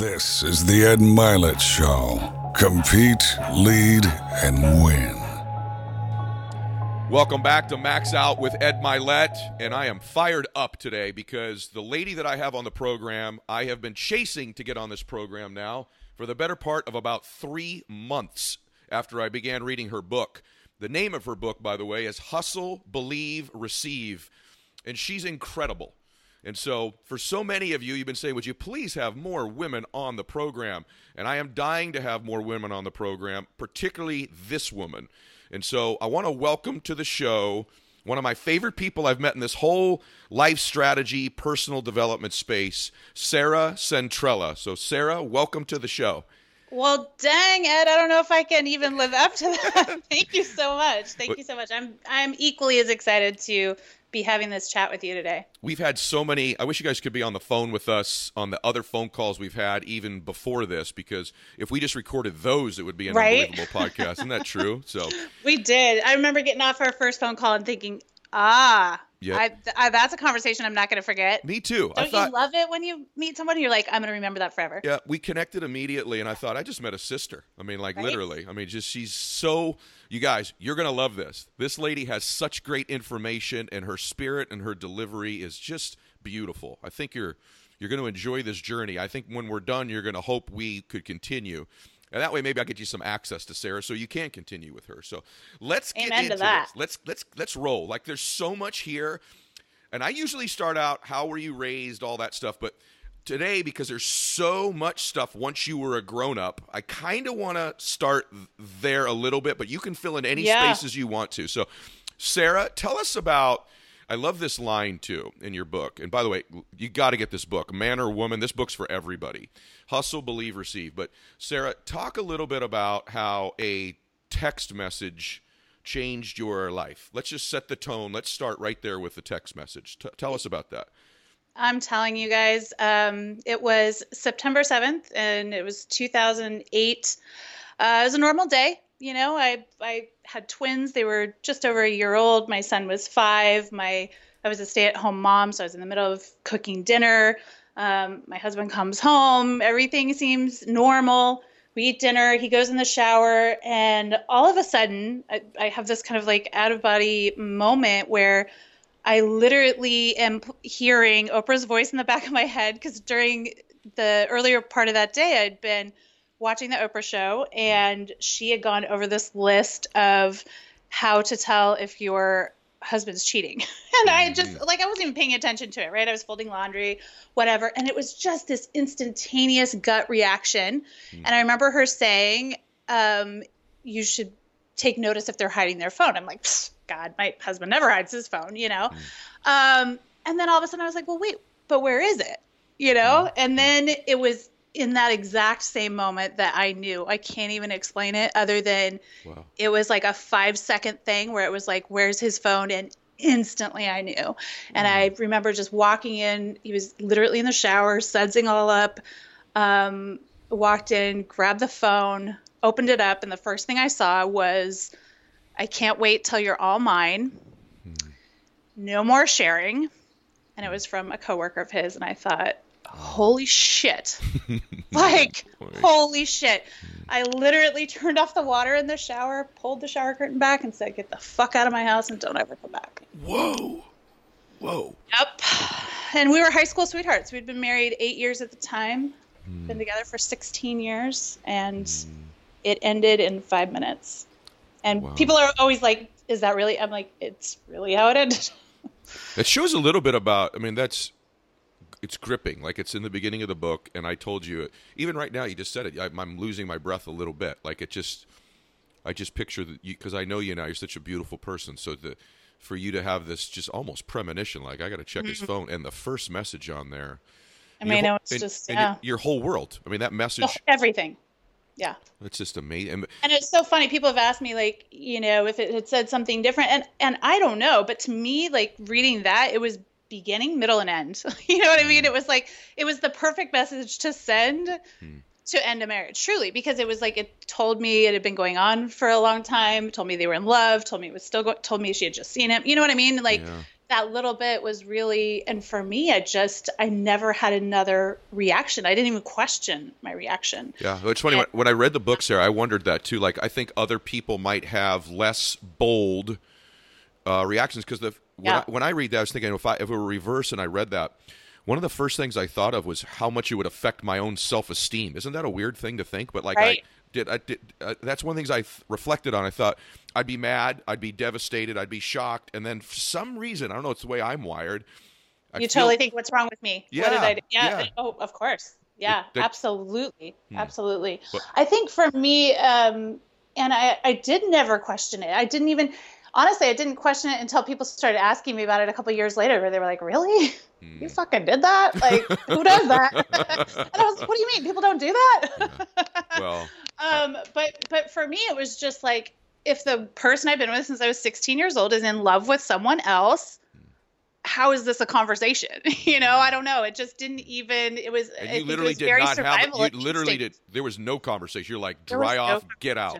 This is the Ed Mylett Show. Compete, lead, and win. Welcome back to Max Out with Ed Mylett, and I am fired up today because the lady that I have on the program, I have been chasing to get on this program now for the better part of about three months after I began reading her book. The name of her book, by the way, is Hustle, Believe, Receive, and she's incredible. And so, for so many of you, you've been saying, Would you please have more women on the program? And I am dying to have more women on the program, particularly this woman. And so, I want to welcome to the show one of my favorite people I've met in this whole life strategy, personal development space, Sarah Centrella. So, Sarah, welcome to the show. Well, dang Ed, I don't know if I can even live up to that. Thank you so much. Thank you so much. I'm I'm equally as excited to be having this chat with you today. We've had so many. I wish you guys could be on the phone with us on the other phone calls we've had even before this, because if we just recorded those, it would be an right? unbelievable podcast. Isn't that true? So we did. I remember getting off our first phone call and thinking, ah, yeah, I, I, that's a conversation I'm not going to forget. Me too. Don't thought, you love it when you meet someone and you're like, I'm going to remember that forever? Yeah, we connected immediately, and I thought I just met a sister. I mean, like right? literally. I mean, just she's so. You guys, you're going to love this. This lady has such great information, and her spirit and her delivery is just beautiful. I think you're you're going to enjoy this journey. I think when we're done, you're going to hope we could continue. And that way, maybe I'll get you some access to Sarah, so you can continue with her. So let's get Amen into this. Let's let's let's roll. Like there's so much here, and I usually start out how were you raised, all that stuff, but today because there's so much stuff once you were a grown up i kind of want to start there a little bit but you can fill in any yeah. spaces you want to so sarah tell us about I love this line too in your book. And by the way, you got to get this book, man or woman. This book's for everybody. Hustle, believe, receive. But Sarah, talk a little bit about how a text message changed your life. Let's just set the tone. Let's start right there with the text message. T- tell us about that. I'm telling you guys, um, it was September 7th and it was 2008. Uh, it was a normal day you know, I I had twins. They were just over a year old. My son was five. My I was a stay-at-home mom, so I was in the middle of cooking dinner. Um, my husband comes home. Everything seems normal. We eat dinner. He goes in the shower, and all of a sudden, I, I have this kind of like out-of-body moment where I literally am hearing Oprah's voice in the back of my head because during the earlier part of that day, I'd been watching the Oprah show, and she had gone over this list of how to tell if your husband's cheating. and I just mm-hmm. like I wasn't even paying attention to it, right? I was folding laundry, whatever, and it was just this instantaneous gut reaction. Mm. And I remember her saying, um, "You should take notice if they're hiding their phone." I'm like, God, my husband never hides his phone, you know. Mm. Um, and then all of a sudden I was like, well, wait, but where is it? You know? Mm. And then it was in that exact same moment that I knew. I can't even explain it other than wow. it was like a five second thing where it was like, where's his phone? And instantly I knew. And I remember just walking in, he was literally in the shower, sudsing all up, um, walked in, grabbed the phone, opened it up, and the first thing I saw was, I can't wait till you're all mine. Hmm. No more sharing. And it was from a coworker of his, and I thought, holy shit. like, holy shit. I literally turned off the water in the shower, pulled the shower curtain back, and said, Get the fuck out of my house and don't ever come back. Whoa. Whoa. Yep. And we were high school sweethearts. We'd been married eight years at the time, mm. been together for 16 years, and mm. it ended in five minutes. And wow. people are always like, Is that really? I'm like, It's really how it ended. it shows a little bit about, I mean, that's it's gripping like it's in the beginning of the book and i told you even right now you just said it I, am losing my breath a little bit like it just i just picture that you because i know you now you're such a beautiful person so the for you to have this just almost premonition like i got to check mm-hmm. his phone and the first message on there i mean whole, it's and, just yeah. your, your, whole world i mean that message everything yeah it's just amazing and, and it's so funny people have asked me like you know if it had said something different and and i don't know but to me like reading that it was beginning, middle, and end. you know what I mean? Mm. It was like it was the perfect message to send hmm. to end a marriage, truly, because it was like it told me it had been going on for a long time, told me they were in love, told me it was still go- told me she had just seen him. You know what I mean? Like yeah. that little bit was really, and for me, I just, I never had another reaction. I didn't even question my reaction. Yeah, it's funny. And- when I read the book, Sarah, I wondered that too. Like, I think other people might have less bold uh, reactions because the when, Yeah. I, when I read that, I was thinking if I if it were reverse and I read that, one of the first things I thought of was how much it would affect my own self esteem. Isn't that a weird thing to think? But like, Right. I did. I did. Uh, that's one of the things I th- reflected on. I thought I'd be mad, I'd be devastated, I'd be shocked, and then for some reason, I don't know. It's the way I'm wired. I you feel- totally think, what's wrong with me? what did Yeah, I do? Yeah. yeah. Oh, of course. Yeah, that- absolutely. Absolutely. But- I think for me, um, and I, I did never question it. I didn't even, honestly, I didn't question it until people started asking me about it a couple years later, where they were like, really? Hmm. You fucking did that? Like, who does that? and I was, what do you mean? People don't do that? Well, Um, but but for me, it was just like if the person I've been with since I was 16 years old is in love with someone else, how is this a conversation? you know, I don't know. It just didn't even. It was. and you literally did not have. You literally did. There was no conversation. You're like, dry no off, get out.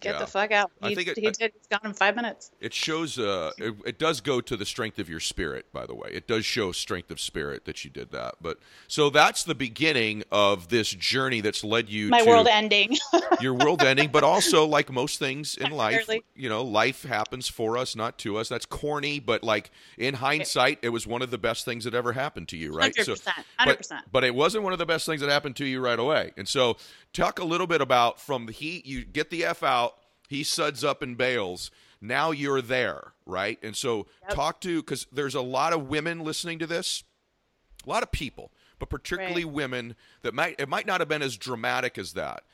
Get the fuck out. I He, think it- he did. He's gone in five minutes. It shows. Uh, it, it does go to the strength of your spirit. By the way, it does show strength of spirit that you did that. But so that's the beginning of this journey that's led you My to world ending. your world ending. But also, like most things in life, you know, life happens for us, not to us. That's corny, but like in hindsight, it was one of the best things that ever happened to you, right? 100%. but- 100%. But, it wasn't one of the best things that happened to you right away. And so, talk a little bit about from the heat, you get the F out, he suds up and bails. Now you're there, right? And so, Yep. talk to, because there's a lot of women listening to this, a lot of people, but particularly women that might, it might not have been as dramatic as that,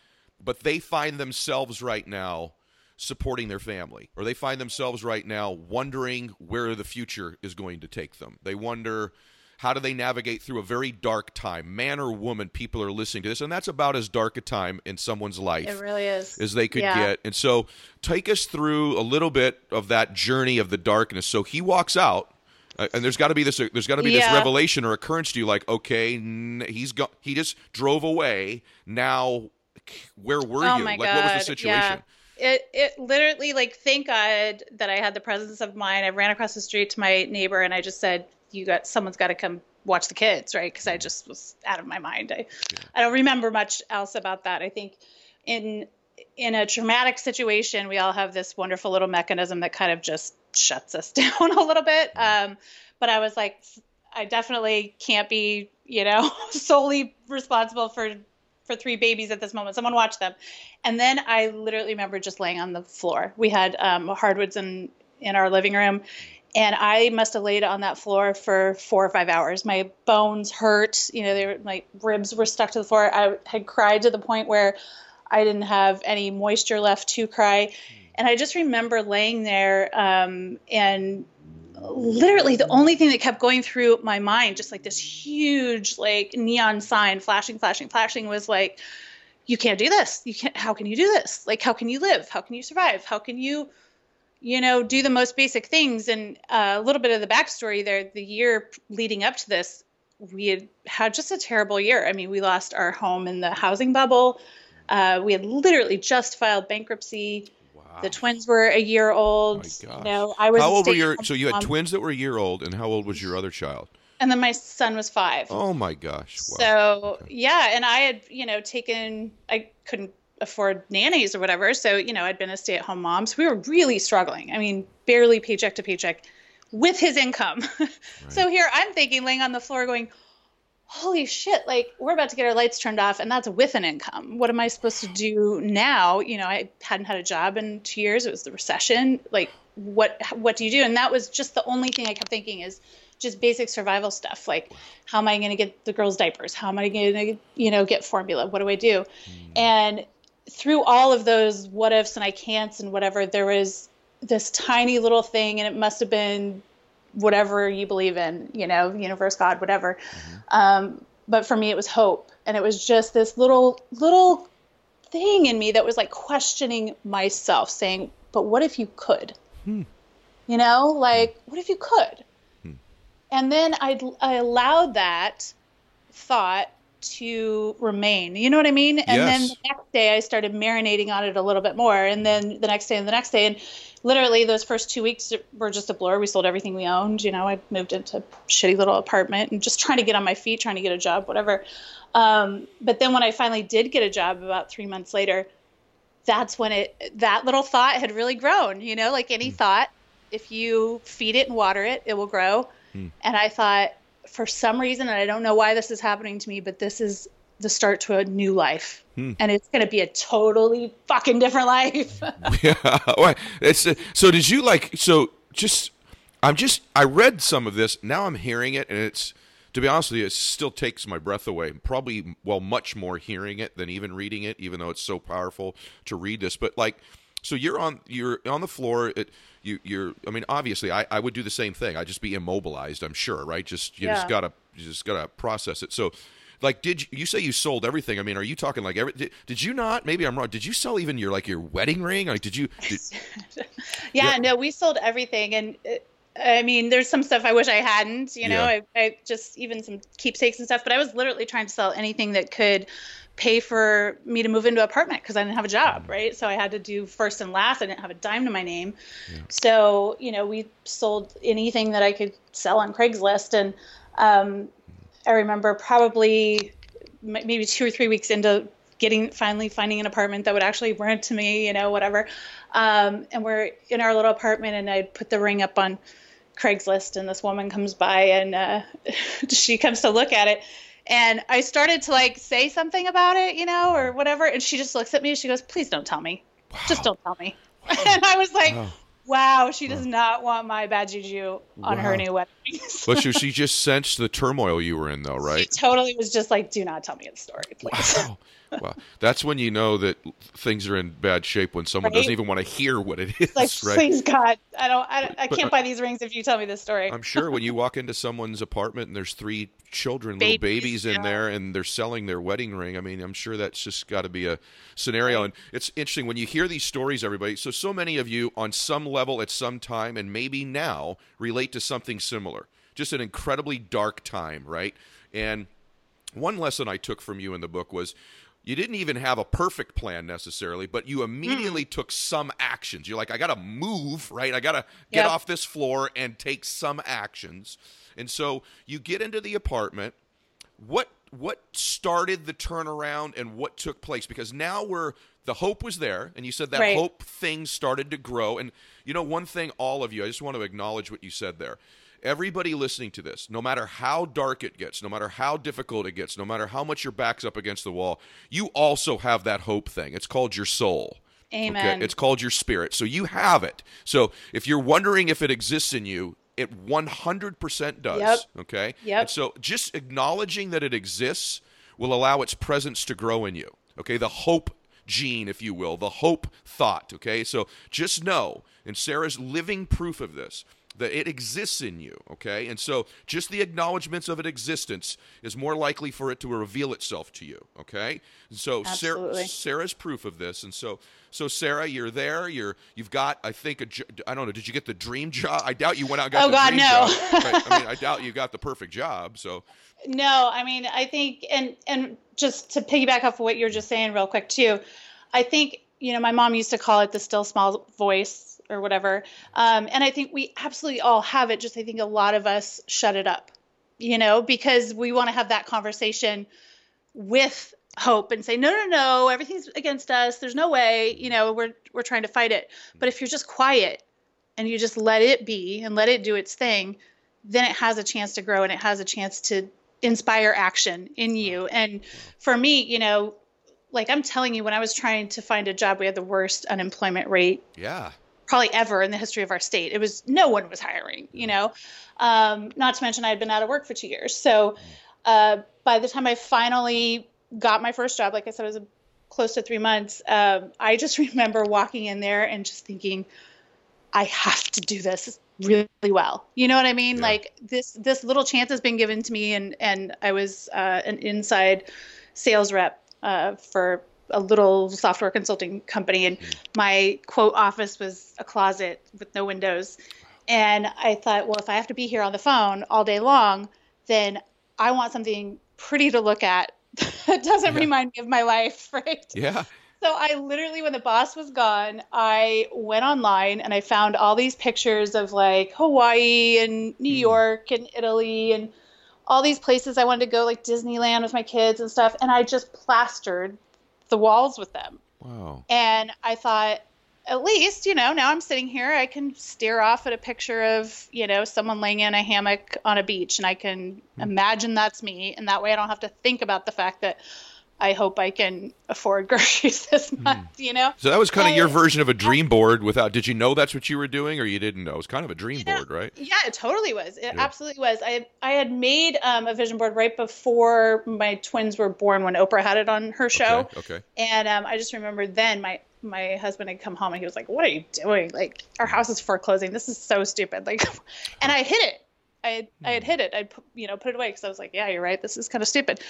but they find themselves right now supporting their family or they find themselves right now wondering where the future is going to take them they wonder how do they navigate through a very dark time? Man or woman people are listening to this and that's about as dark a time in someone's life it really is. as they could Yeah. get. And so take us through a little bit of that journey of the darkness. So he walks out uh, and there's got to be this there's got to be this revelation or occurrence to you like okay n- he's go- he just drove away. Now where were oh you? my like god what was the situation yeah. it it literally like thank god that i had the presence of mind. I ran across the street to my neighbor and i just said you got someone's got to come watch the kids right? Because i just was out of my mind. I i don't remember much else about that. I think in in a traumatic situation we all have this wonderful little mechanism that kind of just shuts us down a little bit. Um but i was like i definitely can't be you know solely responsible for for three babies at this moment. Someone watch them. And then I literally remember just laying on the floor. We had um, hardwoods in in our living room, and I must have laid on that floor for four or five hours. My bones hurt. You know, they were, my ribs were stuck to the floor. I had cried to the point where I didn't have any moisture left to cry. And I just remember laying there um, and literally the only thing that kept going through my mind just like this huge like neon sign flashing flashing flashing was like you can't do this you can't how can you do this like how can you live how can you survive how can you you know do the most basic things. And uh, a little bit of the backstory there the year leading up to this we had had just a terrible year. I mean we lost our home in the housing bubble. Uh, we had literally just filed bankruptcy. Wow. the twins were a year old. My gosh. you know i was how old were your so you had mom, twins that were a year old and how old was your other child? And then my son was five. Oh my gosh. Wow. So yeah, and I had you know taken I couldn't afford nannies or whatever, so you know I'd been a stay-at-home mom, so we were really struggling. I mean, barely paycheck to paycheck with his income. so here I'm thinking, laying on the floor, going, "Holy shit! Like we're about to get our lights turned off, and that's with an income. What am I supposed to do now? You know, I hadn't had a job in two years. It was the recession. Like what what do you do? And that was just the only thing I kept thinking is just basic survival stuff like how am i going to get the girls diapers how am i going to you know get formula what do i do hmm. and through all of those what ifs and i can'ts and whatever there was this tiny little thing and it must have been whatever you believe in you know universe god whatever. Mm-hmm. Um, but for me it was hope. And it was just this little little thing in me that was like questioning myself saying but what if you could? Hmm. You know like hmm. what if you could? Hmm. And then I, I allowed that thought to remain. You know what I mean? And Yes. then the next day I started marinating on it a little bit more. And then the next day and the next day. And literally those first two weeks were just a blur. We sold everything we owned. You know, I moved into a shitty little apartment and just trying to get on my feet, trying to get a job, whatever. Um, but then when I finally did get a job about three months later, that's when it that little thought had really grown, you know, like any thought, if you feed it and water it, it will grow. And I thought, for some reason, and I don't know why this is happening to me, but this is the start to a new life. And it's going to be a totally fucking different life. yeah. Well, It's, uh, so did you like so just I'm just I read some of this. Now I'm hearing it and it's to be honest with you, it still takes my breath away. Probably well much more hearing it than even reading it, even though it's so powerful to read this. But like so you're on you're on the floor it you you're I mean obviously I, I would do the same thing. I'd just be immobilized, I'm sure, right? Just you just gotta you just gotta process it. So like did you, you say you sold everything? I mean, are you talking like every did, did you not? Maybe I'm wrong. Did you sell even your like your wedding ring? Like did you did, yeah, Yeah. no, we sold everything, and uh, I mean, there's some stuff I wish I hadn't. You know, Yeah. I, I just even some keepsakes and stuff. But I was literally trying to sell anything that could pay for me to move into an apartment because I didn't have a job, right? So I had to do first and last. I didn't have a dime to my name. So you know, we sold anything that I could sell on Craigslist, and um, I remember probably m- maybe two or three weeks into getting finally finding an apartment that would actually rent to me, you know, whatever. Um, and we're in our little apartment, and I put the ring up on Craigslist, and this woman comes by, and uh, she comes to look at it. And I started to like say something about it, you know, or whatever. And she just looks at me and she goes, Please don't tell me. Just don't tell me. and I was like, Wow, she does not want my bad juju on her new wedding. but she, she just sensed the turmoil you were in though, right? She totally was just like, Do not tell me the story, please. Wow. Wow. That's when you know that things are in bad shape when someone Right? doesn't even want to hear what it is, like, right? please God, I don't, I, I can't uh, buy these rings if you tell me this story. I'm sure when you walk into someone's apartment and there's three children, little Babies, babies in yeah. there, and they're selling their wedding ring. I mean, I'm sure that's just got to be a scenario. And it's interesting when you hear these stories, everybody. So, so many of you on some level at some time, and maybe now, relate to something similar. Just an incredibly dark time, right? And one lesson I took from you in the book was you didn't even have a perfect plan necessarily, but you immediately hmm. took some actions. You're like, I got to move, right? I got to get Yep. off this floor and take some actions. And so you get into the apartment. What what started the turnaround and what took place? Because now we're the hope was there, and you said that Right. hope thing started to grow. And you know, one thing, all of you, I just want to acknowledge what you said there. Everybody listening to this, no matter how dark it gets, no matter how difficult it gets, no matter how much your back's up against the wall, you also have that hope thing. It's called your soul. Amen. Okay? It's called your spirit. So you have it. So if you're wondering if it exists in you, it 100% does. Yep. Okay? Yep. And so just acknowledging that it exists will allow its presence to grow in you. Okay? The hope gene, if you will, the hope thought. Okay? So just know, and Sarah's living proof of this, that it exists in you, okay? And so just the acknowledgments of its existence is more likely for it to reveal itself to you, okay? And so Sarah, Sarah's proof of this. And so so Sarah, you're there, you're you've got I think a I don't know, did you get the dream job? I doubt you went out and got Oh, the God, dream no. job. Right? I mean, I doubt you got the perfect job. So No, I mean, I think, and and just to piggyback off of what you're just saying, real quick too, I think you know my mom used to call it the still small voice or whatever, um, and I think we absolutely all have it. Just I think a lot of us shut it up, you know, because we want to have that conversation with hope and say no no no everything's against us there's no way you know we're we're trying to fight it but if you're just quiet and you just let it be and let it do its thing then it has a chance to grow and it has a chance to inspire action in you and for me you know like i'm telling you when i was trying to find a job we had the worst unemployment rate yeah. Probably ever in the history of our state. It was no one was hiring, you know. Um, not to mention I had been out of work for two years. So uh, by the time I finally got my first job, like I said, it was a, close to three months. Um, I just remember walking in there and just thinking, I have to do this really well. You know what I mean? Yeah. Like this this little chance has been given to me, and and I was uh, an inside sales rep uh, for a little software consulting company, and my quote office was a closet with no windows. And I thought, well, if I have to be here on the phone all day long, then I want something pretty to look at that doesn't Yeah. remind me of my life, right? Yeah. So I literally, when the boss was gone, I went online and I found all these pictures of like Hawaii and New Mm. York and Italy and all these places I wanted to go, like Disneyland with my kids and stuff. And I just plastered the walls with them. Wow. And I thought, at least, you know, now I'm sitting here, I can stare off at a picture of, you know, someone laying in a hammock on a beach and I can hmm. imagine that's me. And that way I don't have to think about the fact that I hope I can afford groceries this month, you know? So that was kind of your version of a dream board without did you know that's what you were doing or you didn't know? It was kind of a dream Yeah. board, right? Yeah, it totally was. It Yeah. absolutely was. I I had made um, a vision board right before my twins were born when Oprah had it on her show. Okay. okay. And um, I just remember then my my husband had come home and he was like, "What are you doing? Like our house is foreclosing. This is so stupid." Like, and I hid it. I had, I had hid it. I put you know put it away because I was like, "Yeah, you're right. This is kind of stupid."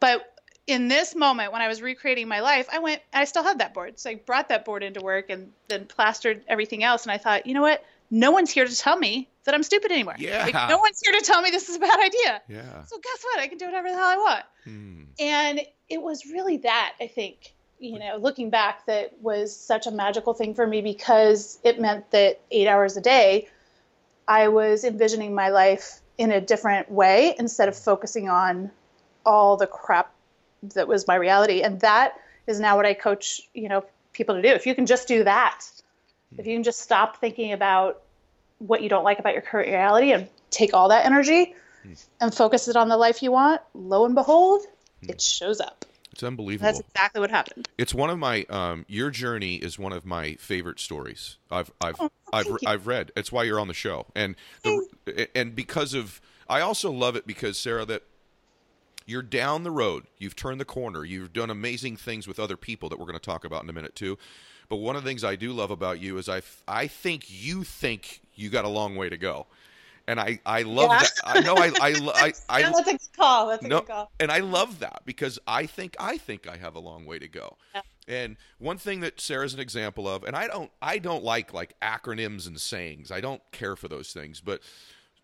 But in this moment when I was recreating my life, I went. I still had that board, so I brought that board into work and then plastered everything else. And I thought, you know what? No one's here to tell me that I'm stupid anymore. Yeah. Like, no one's here to tell me this is a bad idea. Yeah. So guess what? I can do whatever the hell I want. Hmm. And it was really that, I think, you know, looking back, that was such a magical thing for me because it meant that eight hours a day, I was envisioning my life in a different way instead of focusing on all the crap that was my reality. And that is now what I coach, you know, people to do. If you can just do that, if you can just stop thinking about what you don't like about your current reality and take all that energy and focus it on the life you want, lo and behold, it shows up. It's unbelievable. That's exactly what happened. It's one of my um your journey is one of my favorite stories. I've I've I've Oh, thank you. I've read. It's why you're on the show. And the and because of I also love it because Sarah that you're down the road. You've turned the corner. You've done amazing things with other people that we're going to talk about in a minute too. But one of the things I do love about you is I, I think you think you got a long way to go. And I, I love Yeah. that. I know I I I, I, No, that's a good call. That's a no, good call. and I love that because I think I think I have a long way to go. Yeah. And one thing that Sarah's an example of, and I don't I don't like like acronyms and sayings. I don't care for those things, but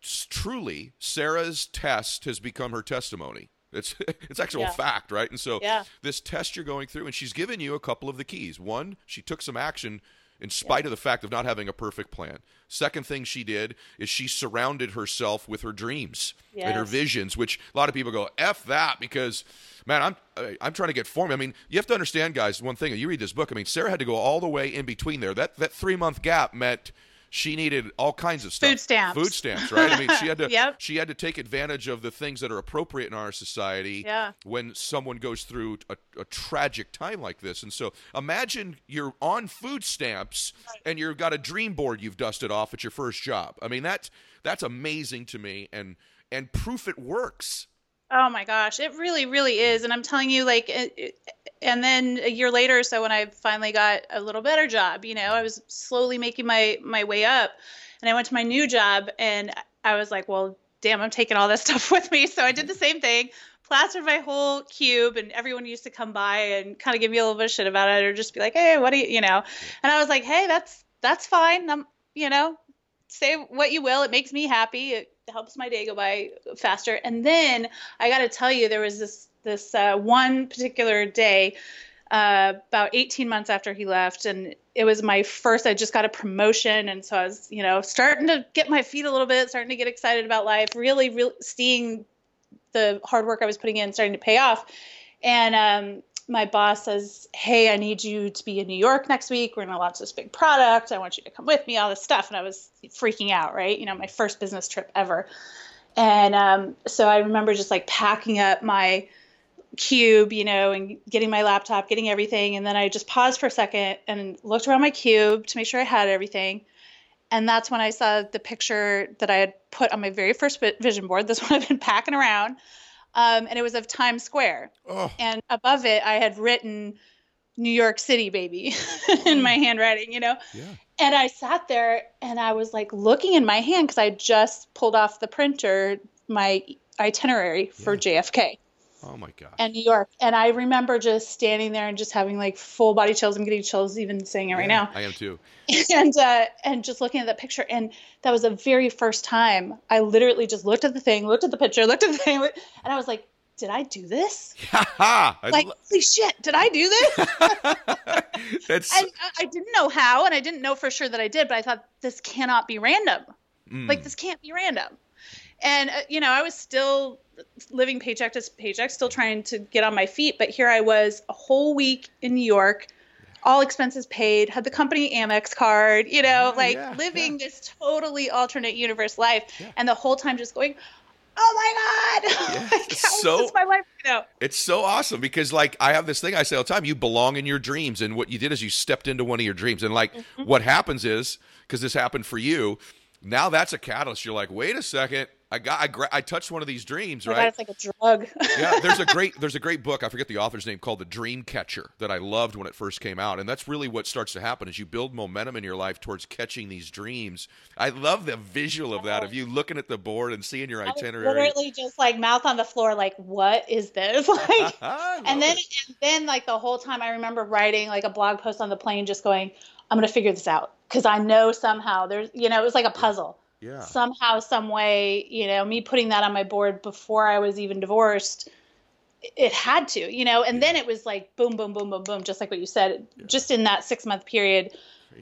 truly, Sarah's test has become her testimony. It's it's actual Yeah. fact, right? And so Yeah. this test you're going through, and she's given you a couple of the keys. One, she took some action in spite of the fact of not having a perfect plan. Second thing she did is she surrounded herself with her dreams and her visions, which a lot of people go f that because man, I'm I'm trying to get formed. I mean, you have to understand, guys. One thing you read this book. I mean, Sarah had to go all the way in between there. That that three month gap meant. She needed all kinds of stuff. Food stamps. Food stamps, right? I mean, she had to. Yep. She had to take advantage of the things that are appropriate in our society Yeah. when someone goes through a, a tragic time like this. And so imagine you're on food stamps and you've got a dream board you've dusted off at your first job. I mean, that's that's amazing to me and and proof it works. Oh my gosh, it really, really is. And I'm telling you, like, it, it- and then a year later so, when I finally got a little better job, you know, I was slowly making my my way up, and I went to my new job, and I was like, well, damn, I'm taking all this stuff with me. So I did the same thing, plastered my whole cube, and everyone used to come by and kind of give me a little bit of shit about it, or just be like, hey, what do you, you know? And I was like, hey, that's that's fine. I'm, you know, say what you will. It makes me happy. It helps my day go by faster. And then I got to tell you, there was this this uh, one particular day, uh, about 18 months after he left, and it was my first. I just got a promotion, and so I was, you know, starting to get my feet a little bit, starting to get excited about life. Really, really seeing the hard work I was putting in starting to pay off. And um, my boss says, Hey, I need you to be in New York next week. We're going to launch this big product. I want you to come with me, all this stuff. And I was freaking out, right? You know, my first business trip ever. And um, so I remember just like packing up my cube, you know, and getting my laptop, getting everything. And then I just paused for a second and looked around my cube to make sure I had everything. And that's when I saw the picture that I had put on my very first vision board. This one I've been packing around. Um, and it was of Times Square. Oh, And above it, I had written New York City, baby, in my handwriting, you know? yeah. And I sat there and I was like looking in my hand because I just pulled off the printer my itinerary for JFK Oh my god! and New York. And I remember just standing there and just having like full body chills. I'm getting chills even saying it right now. I am too. and uh, and just looking at that picture, and that was the very first time I literally just looked at the thing, looked at the picture, looked at the thing, and I was like, did I do this? Like, lo- holy shit, did I do this? That's and I- I didn't know how, and I didn't know for sure that I did, but I thought this cannot be random. mm, Like this can't be random. And uh, you know, I was still living paycheck to paycheck, still trying to get on my feet. But here I was, a whole week in New York, all expenses paid, had the company Amex card, you know, Oh, like yeah, living this totally alternate universe life, Yeah. and the whole time just going, "Oh my god, Yeah, like, it's how is so- my life right now?" It's so awesome because like I have this thing I say all the time, you belong in your dreams and what you did is you stepped into one of your dreams and like Mm-hmm. what happens is because this happened for you, now that's a catalyst. You're like, "Wait a second. I got I, gra- I touched one of these dreams, right?" God, it's like a drug. yeah, there's a great there's a great book. I forget the author's name called The Dream Catcher that I loved when it first came out, and that's really what starts to happen is you build momentum in your life towards catching these dreams. I love the visual of that of you looking at the board and seeing your I was itinerary. literally just like mouth on the floor, like, "What is this?" Like. And then it. and then like the whole time i remember writing like a blog post on the plane just going i'm going to figure this out because i know somehow there's you know it was like a puzzle yeah, somehow some way you know me putting that on my board before i was even divorced it- had to you know and then it was like boom boom boom boom boom just like what you said just in that six month period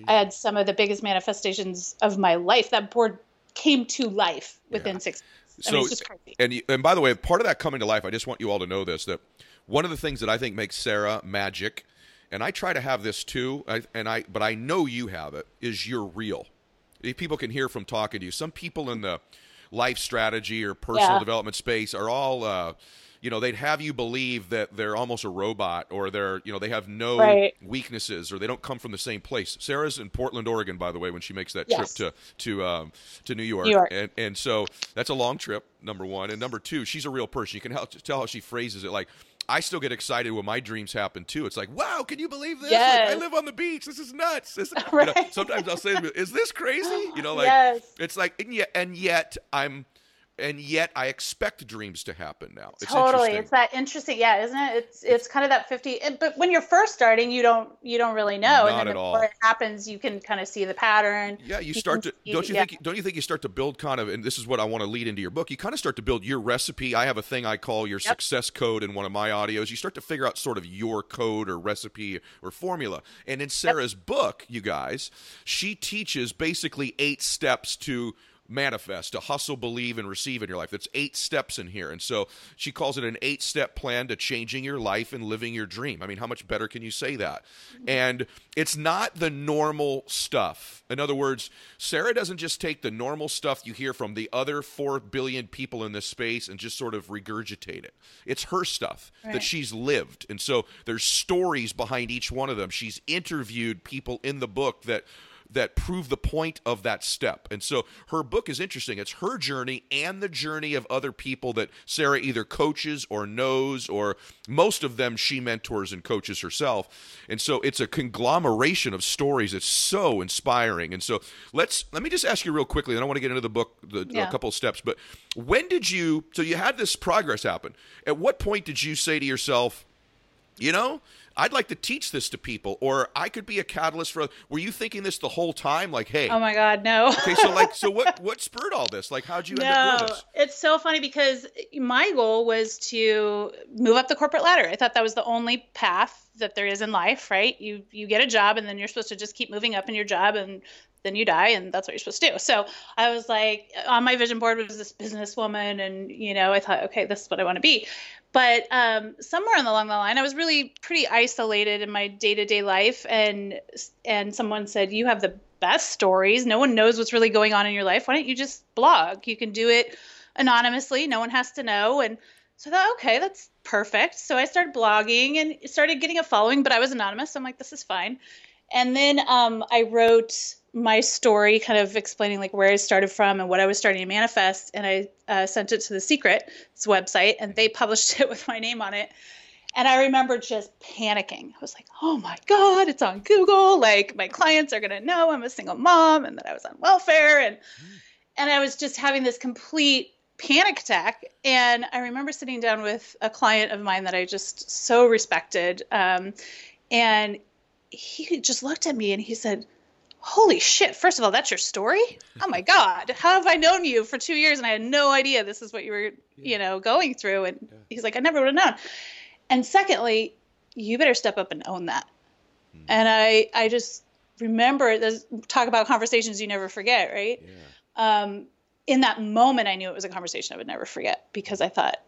i had some of the biggest manifestations of my life that board came to life within Yeah. six months. I So- mean, it's just crazy. and you- and by the way, part of that coming to life, I just want you all to know this that one of the things that I think makes Sarah magic, and I try to have this too, I, and I but I know you have it is you're real. People can hear from talking to you. Some people in the life strategy or personal Yeah. development space are all. Uh, you know, they'd have you believe that they're almost a robot or they're, you know, they have no Right. weaknesses or they don't come from the same place. Sarah's in Portland, Oregon, by the way, when she makes that Yes. trip to to um, to New York. New York. And and so that's a long trip. Number one, and number two, she's a real person. You can help, tell how she phrases it. Like I still get excited when my dreams happen too. It's like, wow, can you believe this? Like, I live on the beach. This is nuts. This, you know, sometimes I'll say, is this crazy? You know, like Yes. it's like, and yet, and yet I'm. And yet, I expect dreams to happen now. It's totally it's that interesting yeah isn't it it's it's kind of that 50 but when you're first starting you don't you don't really know Not and then at all. it happens you can kind of see the pattern Yeah, you You start to see- don't you yeah. think don't you think you start to build kind of and this is what I want to lead into your book. You kind of start to build your recipe. I have a thing I call your success code in one of my audios. You start to figure out sort of your code or recipe or formula. And in Sarah's book, you guys, she teaches basically 8 steps to manifest, to hustle, believe, and receive in your life. That's eight steps in here. And so she calls it an eight step plan to changing your life and living your dream. I mean, how much better can you say that? Mm-hmm. And it's not the normal stuff. In other words, Sarah doesn't just take the normal stuff you hear from the other 4 billion people in this space and just sort of regurgitate it. It's her stuff that she's lived. And so there's stories behind each one of them. She's interviewed people in the book that that prove the point of that step. And so her book is interesting. It's her journey and the journey of other people that Sarah either coaches or knows, or most of them she mentors and coaches herself. And so it's a conglomeration of stories. It's so inspiring. And so let's let me just ask you real quickly. I don't want to get into the book, the Yeah. a couple of steps, but when did you? So you had this progress happen. At what point did you say to yourself? you know i'd like to teach this to people or i could be a catalyst for were you thinking this the whole time? Like hey. Oh my god no. Okay so like so what what spurred all this? Like how'd you end up doing no this? it's so funny because my goal was to move up the corporate ladder. I thought that was the only path that there is in life right? You you get a job and then you're supposed to just keep moving up in your job and then you die and that's what you're supposed to do. So i was like on my vision board was this businesswoman and you know i thought okay this is what i want to be. But um, somewhere along the line i was really pretty isolated in my day-to-day life and and someone said you have the best stories. No one knows what's really going on in your life. Why don't you just blog? You can do it anonymously. No one has to know. And so I thought, okay, that's perfect. So I started blogging and started getting a following, but I was anonymous. So I'm like, this is fine. And then um, I wrote my story, kind of explaining like where I started from and what I was starting to manifest. And I uh, sent it to the Secret's website, and they published it with my name on it. And I remember just panicking. I was like, oh my God, it's on Google. Like, my clients are going to know I'm a single mom and that I was on welfare. And, and I was just having this complete panic attack. And I remember sitting down with a client of mine that I just so respected. Um, and he just looked at me and he said, holy shit, first of all, that's your story? Oh my God. How have I known you for two years and I had no idea this is what you were, you know, going through? And yeah. he's like, I never would have known. And secondly, you better step up and own that. Mm. And I, I just remember this talk about conversations you never forget, right? Yeah. Um, in that moment, I knew it was a conversation I would never forget because I thought,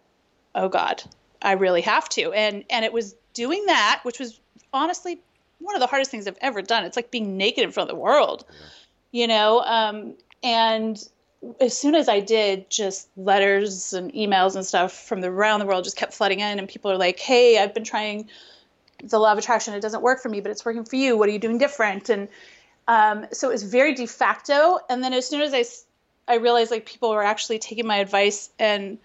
oh God, I really have to. And, and it was doing that, which was honestly one of the hardest things I've ever done. It's like being naked in front of the world, yeah. you know? Um, and as soon as I did, just letters and emails and stuff from the, around the world just kept flooding in, and people are like, "Hey, I've been trying the law of attraction. It doesn't work for me, but it's working for you. What are you doing different?" And um, so it was very de facto. And then as soon as I I realized like people were actually taking my advice and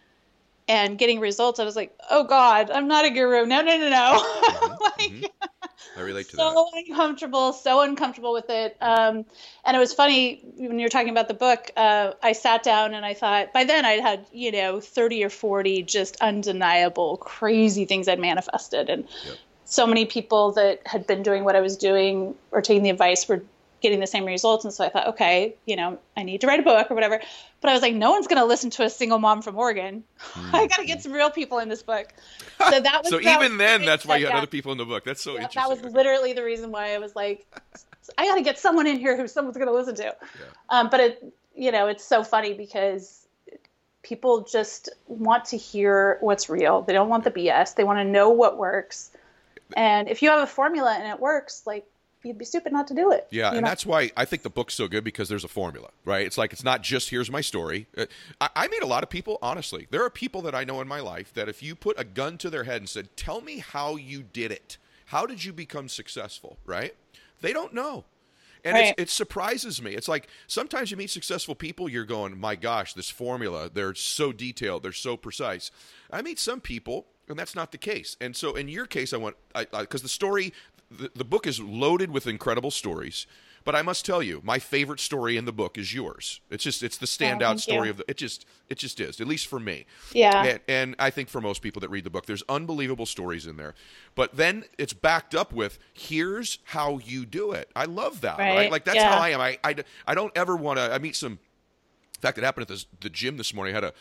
and getting results, I was like, "Oh God, I'm not a guru. No, no, no, no." Mm-hmm. like, mm-hmm. I relate to so that. So uncomfortable, so uncomfortable with it. Um, and it was funny when you were talking about the book. Uh, I sat down and I thought, by then I'd had, you know, 30 or 40 just undeniable, crazy things I'd manifested. And yep. so many people that had been doing what I was doing or taking the advice were getting the same results. And so I thought, okay, you know, I need to write a book or whatever. But I was like, no one's going to listen to a single mom from Oregon. Mm-hmm. I got to get some real people in this book. So that was. so that even was then, that's why you had other people in the book. That's so yeah, interesting. That was literally the reason why I was like, I got to get someone in here who someone's going to listen to. Yeah. Um, but it, you know, it's so funny because people just want to hear what's real. They don't want the BS. They want to know what works. And if you have a formula and it works, like you'd be stupid not to do it. Yeah, and know? that's why I think the book's so good because there's a formula, right? It's like it's not just here's my story. Uh, I, I meet a lot of people, honestly. There are people that I know in my life that if you put a gun to their head and said, "Tell me how you did it. How did you become successful?" Right? They don't know. And right. it surprises me. It's like sometimes you meet successful people, you're going, my gosh, this formula, they're so detailed, they're so precise. I meet some people, and that's not the case. And so in your case, I want, because the story, the, the book is loaded with incredible stories. But I must tell you, my favorite story in the book is yours. It's just it's the oh, standout oh, story you. of the it just it just is, at least for me. Yeah. And, and, I think for most people that read the book, there's unbelievable stories in there. But then it's backed up with here's how you do it. I love that. Right. right? Like that's yeah. how I am. I, I, I don't ever want to I meet some in fact, it happened at the, the gym this morning. I had a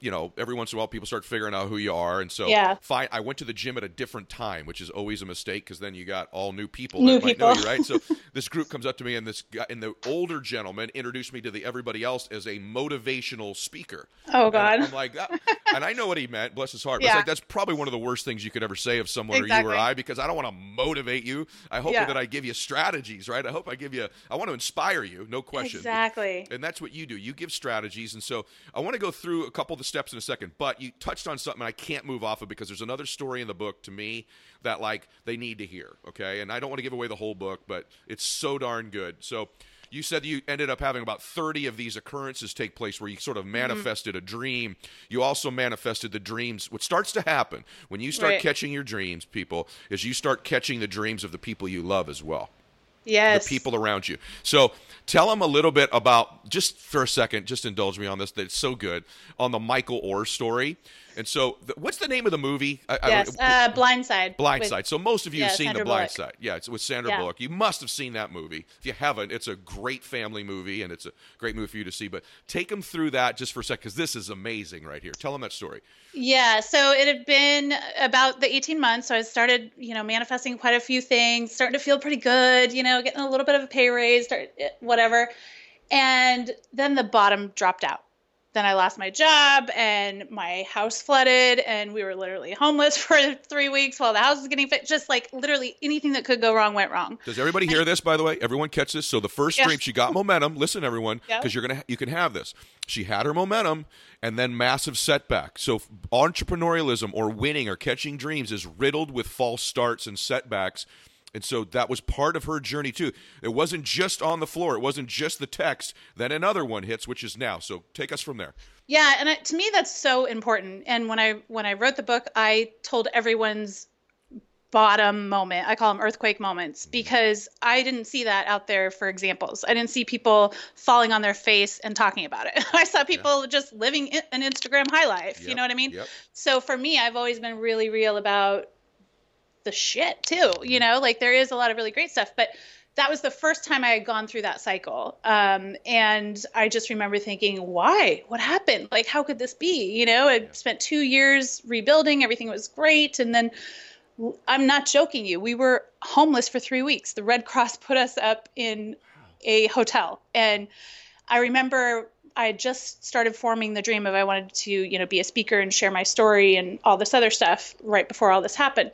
you know, every once in a while people start figuring out who you are, and so yeah. fine. I went to the gym at a different time, which is always a mistake because then you got all new people new that people. might know you, right? So this group comes up to me, and this guy, and the older gentleman introduced me to the everybody else as a motivational speaker. Oh God! I'm like, ah, and I know what he meant. Bless his heart. But yeah. like that's probably one of the worst things you could ever say of someone exactly. or you or I, because I don't want to motivate you. I hope yeah. that I give you strategies, right? I hope I give you. I want to inspire you, no question. Exactly. And that's what you do. You give strategies, and so I want to go through a couple of the steps in a second second, but you touched on something I can't move off of because there's another story in the book to me that like they need to hear. Okay, and I don't want to give away the whole book, but it's so darn good. So you said you ended up having about 30 of these occurrences take place where you sort of mm-hmm. manifested mm-hmm. a dream. You also manifested the dreams. What starts to happen when you start right. catching your dreams, people, is you start catching the dreams of the people you love as well. Yes. The people around you. So tell them a little bit about, just for a second, just indulge me on this, that it's so good, on the Michael Oher story. And so, the, what's the name of the movie? yes, I, uh, Blindside. Blindside. With, so most of you yeah, have seen Sandra the Bullock. Blindside. Yeah, it's with Sandra yeah. Bullock. You must have seen that movie. If you haven't, it's a great family movie, and it's a great movie for you to see. But take them through that just for a sec, because this is amazing right here. Tell them that story. Yeah, so it had been about the 18 months. So I started, you know, manifesting quite a few things, starting to feel pretty good, you know, getting a little bit of a pay raise, start, whatever. And then the bottom dropped out then I lost my job and my house flooded and we were literally homeless for three weeks while the house was getting fixed. Just like literally anything that could go wrong went wrong. Does everybody hear this? By the way, everyone catch this. So the first dream, she got momentum. Listen, everyone, because you're gonna you can have this. She had her momentum and then massive setback. So entrepreneurialism or winning or catching dreams is riddled with false starts and setbacks and so that was part of her journey too. It wasn't just on the floor. It wasn't just the text. Then another one hits, which is now. So take us from there. Yeah, and to me that's so important. And when I when I wrote the book, I told everyone's bottom moment. I call them earthquake moments mm-hmm. because I didn't see that out there for examples. I didn't see people falling on their face and talking about it. I saw people yeah. just living an Instagram high life. Yep. You know what I mean? Yep. So for me, I've always been really real about the shit too. You know, like there is a lot of really great stuff, but that was the first time I had gone through that cycle. Um, and I just remember thinking, why? What happened? Like, how could this be? You know, I spent two years rebuilding, everything was great. And then I'm not joking you, we were homeless for three weeks. The Red Cross put us up in a hotel. And I remember I had just started forming the dream of I wanted to, you know, be a speaker and share my story and all this other stuff right before all this happened.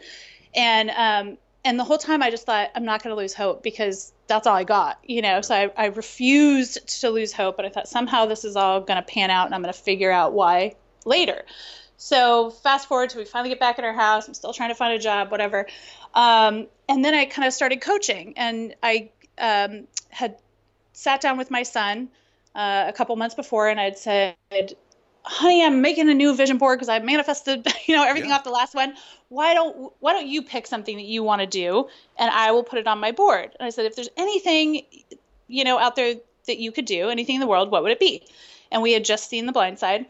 And um, and the whole time I just thought I'm not going to lose hope because that's all I got, you know. So I, I refused to lose hope, but I thought somehow this is all going to pan out, and I'm going to figure out why later. So fast forward to we finally get back at our house. I'm still trying to find a job, whatever. Um, and then I kind of started coaching, and I um, had sat down with my son uh, a couple months before, and I'd said, honey, I'm making a new vision board because I manifested, you know, everything yeah. off the last one. Why don't why don't you pick something that you want to do and I will put it on my board? And I said, if there's anything, you know, out there that you could do, anything in the world, what would it be? And we had just seen The Blind Side,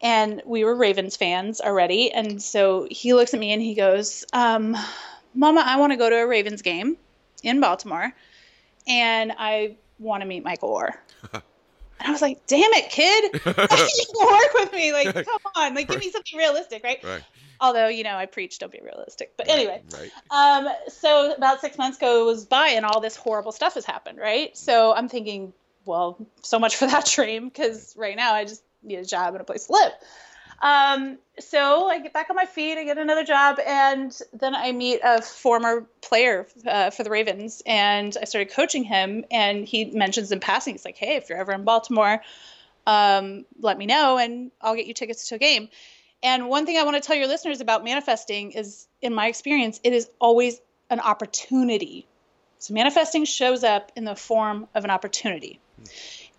and we were Ravens fans already, and so he looks at me and he goes, um, "Mama, I want to go to a Ravens game in Baltimore, and I want to meet Michael Oher." And I was like, damn it, kid. You work with me. Like, come on. Like, give me something realistic, right? Right. Although, you know, I preach don't be realistic. But anyway. Right. Um, so about six months goes by and all this horrible stuff has happened, right? So I'm thinking, well, so much for that dream, because right now I just need a job and a place to live. Um, so I get back on my feet, I get another job, and then I meet a former player uh, for the Ravens, and I started coaching him. And he mentions in passing, he's like, "Hey, if you're ever in Baltimore, um, let me know, and I'll get you tickets to a game." And one thing I want to tell your listeners about manifesting is, in my experience, it is always an opportunity. So manifesting shows up in the form of an opportunity.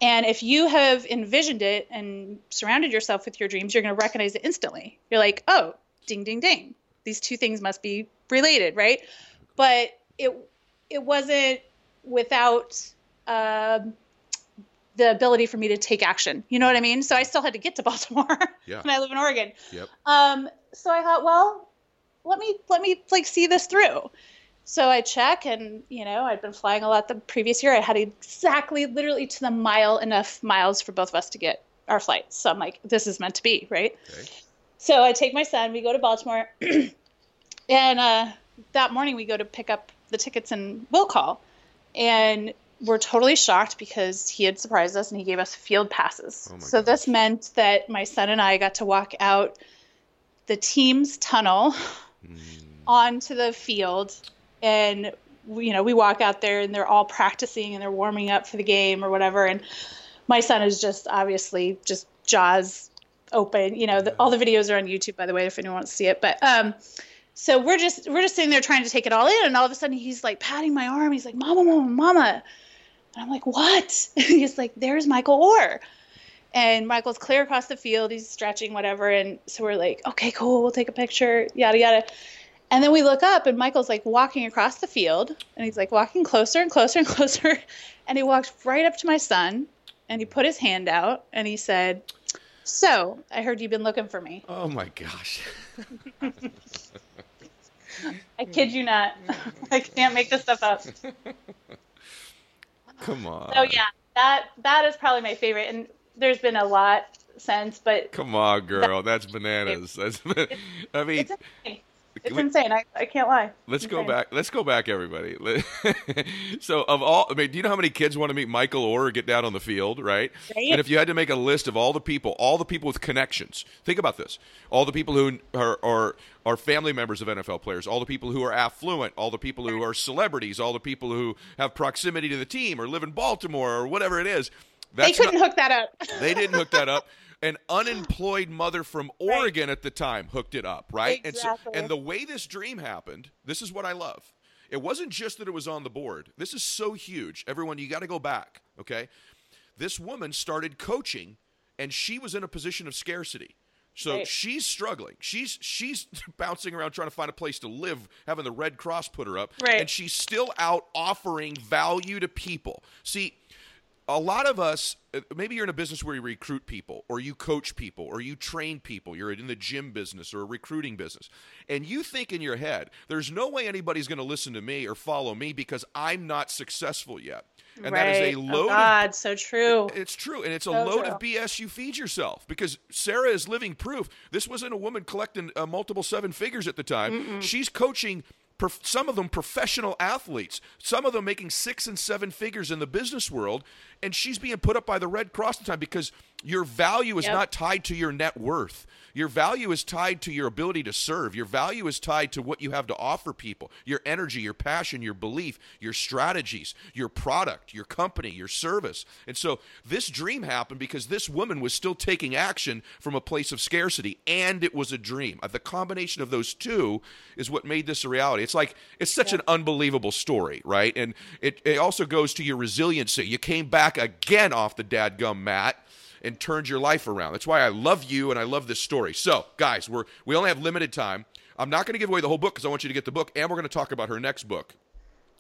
And if you have envisioned it and surrounded yourself with your dreams, you're going to recognize it instantly. You're like, oh, ding, ding, ding. These two things must be related, right? But it it wasn't without uh, the ability for me to take action. You know what I mean? So I still had to get to Baltimore, yeah. and I live in Oregon. Yep. Um, so I thought, well, let me let me like see this through. So I check, and you know, I'd been flying a lot the previous year. I had exactly, literally to the mile, enough miles for both of us to get our flights. So I'm like, this is meant to be, right? Okay. So I take my son. We go to Baltimore, and uh, that morning we go to pick up the tickets and will call, and we're totally shocked because he had surprised us and he gave us field passes. Oh so gosh. this meant that my son and I got to walk out the team's tunnel mm. onto the field and you know we walk out there and they're all practicing and they're warming up for the game or whatever. And my son is just obviously just jaws open. You know the, all the videos are on youtube by the way if anyone wants to see it. But um so we're just we're just sitting there trying to take it all in. And all of a sudden he's like patting my arm. He's like mama mama mama. And i'm like what? He's like there's michael oher and michael's clear across the field. He's stretching whatever. And so we're like okay cool. We'll take a picture yada yada and then we look up, and Michael's like walking across the field, and he's like walking closer and closer and closer. And he walked right up to my son, and he put his hand out, and he said, So, I heard you've been looking for me. Oh my gosh. I kid you not. I can't make this stuff up. Come on. So yeah, that that is probably my favorite, and there's been a lot since, but come on, girl, that's bananas. That's I mean, it's insane. I, I can't lie. Let's go back. Let's go back, everybody. so, of all, I mean, do you know how many kids want to meet Michael or get down on the field, right? right? And if you had to make a list of all the people, all the people with connections, think about this: all the people who are are, are family members of NFL players, all the people who are affluent, all the people who are celebrities, all the people who have proximity to the team or live in Baltimore or whatever it is. they couldn't not, hook that up. they didn't hook that up an unemployed mother from Oregon right. at the time hooked it up, right? Exactly. And so, and the way this dream happened, this is what I love. It wasn't just that it was on the board. This is so huge. Everyone, you got to go back, okay? This woman started coaching and she was in a position of scarcity. So right. she's struggling. She's she's bouncing around trying to find a place to live, having the Red Cross put her up, right. and she's still out offering value to people. See, a lot of us, uh, maybe you're in a business where you recruit people, or you coach people, or you train people. You're in the gym business or a recruiting business, and you think in your head, "There's no way anybody's going to listen to me or follow me because I'm not successful yet." And right. that is a oh load. God, of, so true. It's true, and it's a load true. of BS you feed yourself because Sarah is living proof. This wasn't a woman collecting uh, multiple seven figures at the time. She's coaching. Prof- Some of them professional athletes, some of them making six and seven figures in the business world, and she's being put up by the Red Cross at the time because your value is Yep. not tied to your net worth. Your value is tied to your ability to serve. Your value is tied to what you have to offer people your energy, your passion, your belief, your strategies, your product, your company, your service. And so this dream happened because this woman was still taking action from a place of scarcity, and it was a dream. Uh, The combination of those two is what made this a reality. It's like, it's such an unbelievable story, right? And it, it also goes to your resiliency. You came back again off the dadgum mat and turned your life around. That's why I love you and I love this story. So, guys, we're we only have limited time. I'm not going to give away the whole book because I want you to get the book, and we're going to talk about her next book,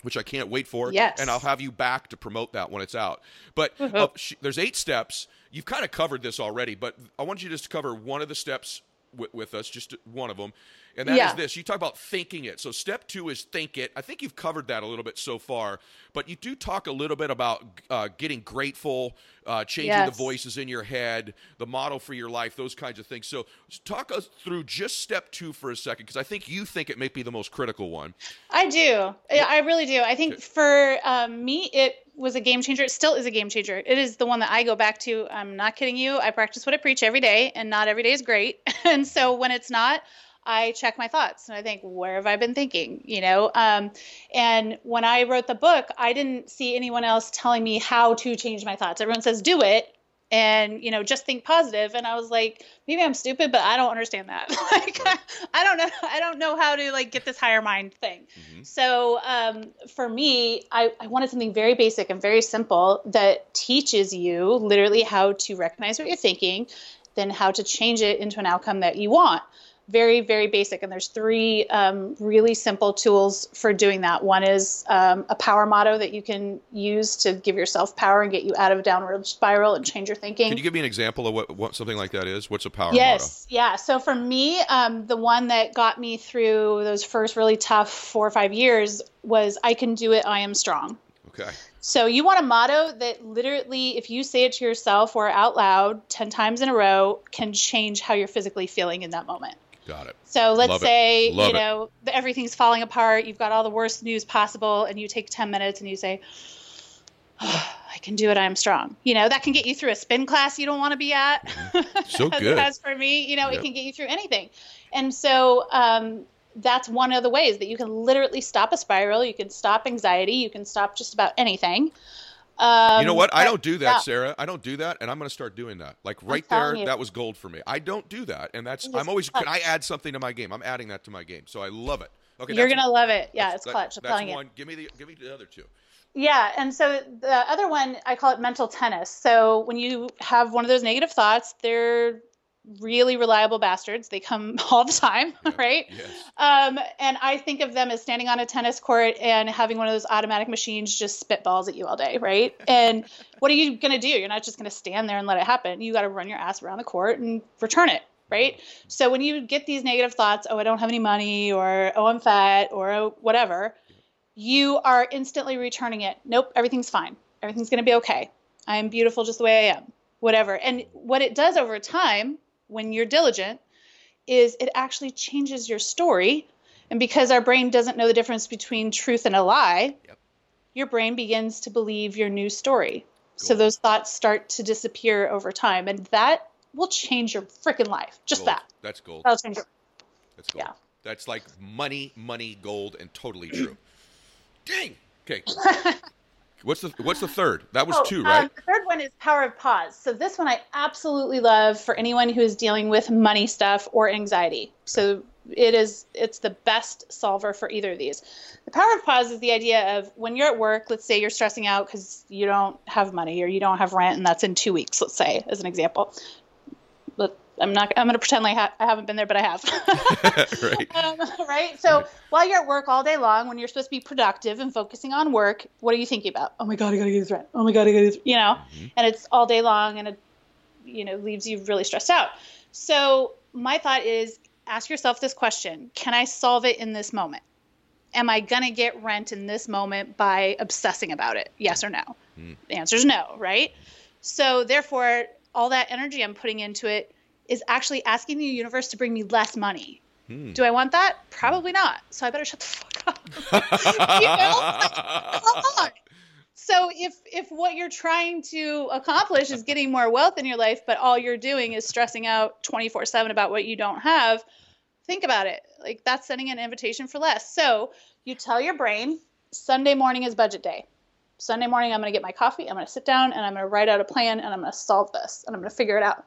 which I can't wait for. Yes. And I'll have you back to promote that when it's out. But uh, she, there's eight steps. You've kind of covered this already, but I want you to just to cover one of the steps with, with us, just one of them. And that is Yeah. this. You talk about thinking it. So step two is think it. I think you've covered that a little bit so far, but you do talk a little bit about uh, getting grateful, uh, changing the voices in your head, the model for your life, those kinds of things. So talk us through just step two for a second, because I think you think it may be the most critical one. I do. I I really do. I think for um, me, it was a game changer. It still is a game changer. It is the one that I go back to. I'm not kidding you. I practice what I preach every day, and not every day is great. and so when it's not, I check my thoughts and I think, where have I been thinking? You know, um, and when I wrote the book, I didn't see anyone else telling me how to change my thoughts. Everyone says, do it. And you know, just think positive. And I was like, maybe I'm stupid, but I don't understand that. like, I don't know. I don't know how to like get this higher mind thing. So um, for me, I, I wanted something very basic and very simple that teaches you literally how to recognize what you're thinking, then how to change it into an outcome that you want. Very, very basic. And there's three um, really simple tools for doing that. One is um, a power motto that you can use to give yourself power and get you out of a downward spiral and change your thinking. Can you give me an example of what, what something like that is? What's a power motto? Yes, yeah. So for me, um, the one that got me through those first really tough four or five years was "I can do it. I am strong." Okay. So you want a motto that literally, if you say it to yourself or out loud ten times in a row, can change how you're physically feeling in that moment. Got it. So let's Love say you know everything's falling apart. You've got all the worst news possible, and you take ten minutes and you say, "I can do it. I am strong." You know that can get you through a spin class you don't want to be at. Mm-hmm. So as good. has for me. You know, Yep. it can get you through anything. And so um, that's one of the ways that you can literally stop a spiral. You can stop anxiety. You can stop just about anything. Um, you know what? I don't do that, yeah. Sarah. I don't do that, and I'm going to start doing that. Like right there, you. that was gold for me. I don't do that, and that's I'm always. Can I add something to my game? I'm adding that to my game, so I love it. Okay, You're gonna love it. Yeah, it's that- clutch. I'm That's telling you. Give me the give me the other two. Yeah, and so the other one I call it mental tennis. So when you have one of those negative thoughts, they're really reliable bastards. They come all the time, right? Yes. Um, and I think of them as standing on a tennis court and having one of those automatic machines just spit balls at you all day, right? And what are you going to do? You're not just going to stand there and let it happen. You got to run your ass around the court and return it, right? So when you get these negative thoughts, oh, I don't have any money, or oh, I'm fat, or oh, whatever, you are instantly returning it. Nope, everything's fine. Everything's going to be okay. I am beautiful just the way I am, whatever. And what it does over time when you're diligent is it actually changes your story. And because our brain doesn't know the difference between truth and a lie, Yep. your brain begins to believe your new story. So those thoughts start to disappear over time. And that will change your freaking life. Just Gold. that. That's gold. That'll change your That's gold. yeah. That's like money, money, gold, and totally true. Dang. Okay. What's the What's the third? That was Oh, two, um, right? the third one is power of pause. So this one I absolutely love for anyone who is dealing with money stuff or anxiety. So it is it's the best solver for either of these. The power of pause is the idea of when you're at work, let's say you're stressing out because you don't have money or you don't have rent and that's in two weeks, let's say, as an example. But I'm not. I'm going to pretend like ha- I haven't been there, but I have. right. um, right. So while you're at work all day long, when you're supposed to be productive and focusing on work, what are you thinking about? Oh my god, I got to get this right. Oh my god, I got to get this. You know, Mm-hmm. and it's all day long, and it, you know, leaves you really stressed out. So my thought is, ask yourself this question: Can I solve it in this moment? Am I gonna get rent in this moment by obsessing about it? Yes or no? The answer is no, right? So therefore, all that energy I'm putting into it is actually asking the universe to bring me less money. Hmm. Do I want that? Probably not. So I better shut the fuck up. you know? Like, come on. So if if what you're trying to accomplish is getting more wealth in your life, but all you're doing is stressing out 24/7 about what you don't have, think about it. Like that's sending an invitation for less. So you tell your brain Sunday morning is budget day. Sunday morning I'm going to get my coffee, I'm going to sit down and I'm going to write out a plan and I'm going to solve this and I'm going to figure it out.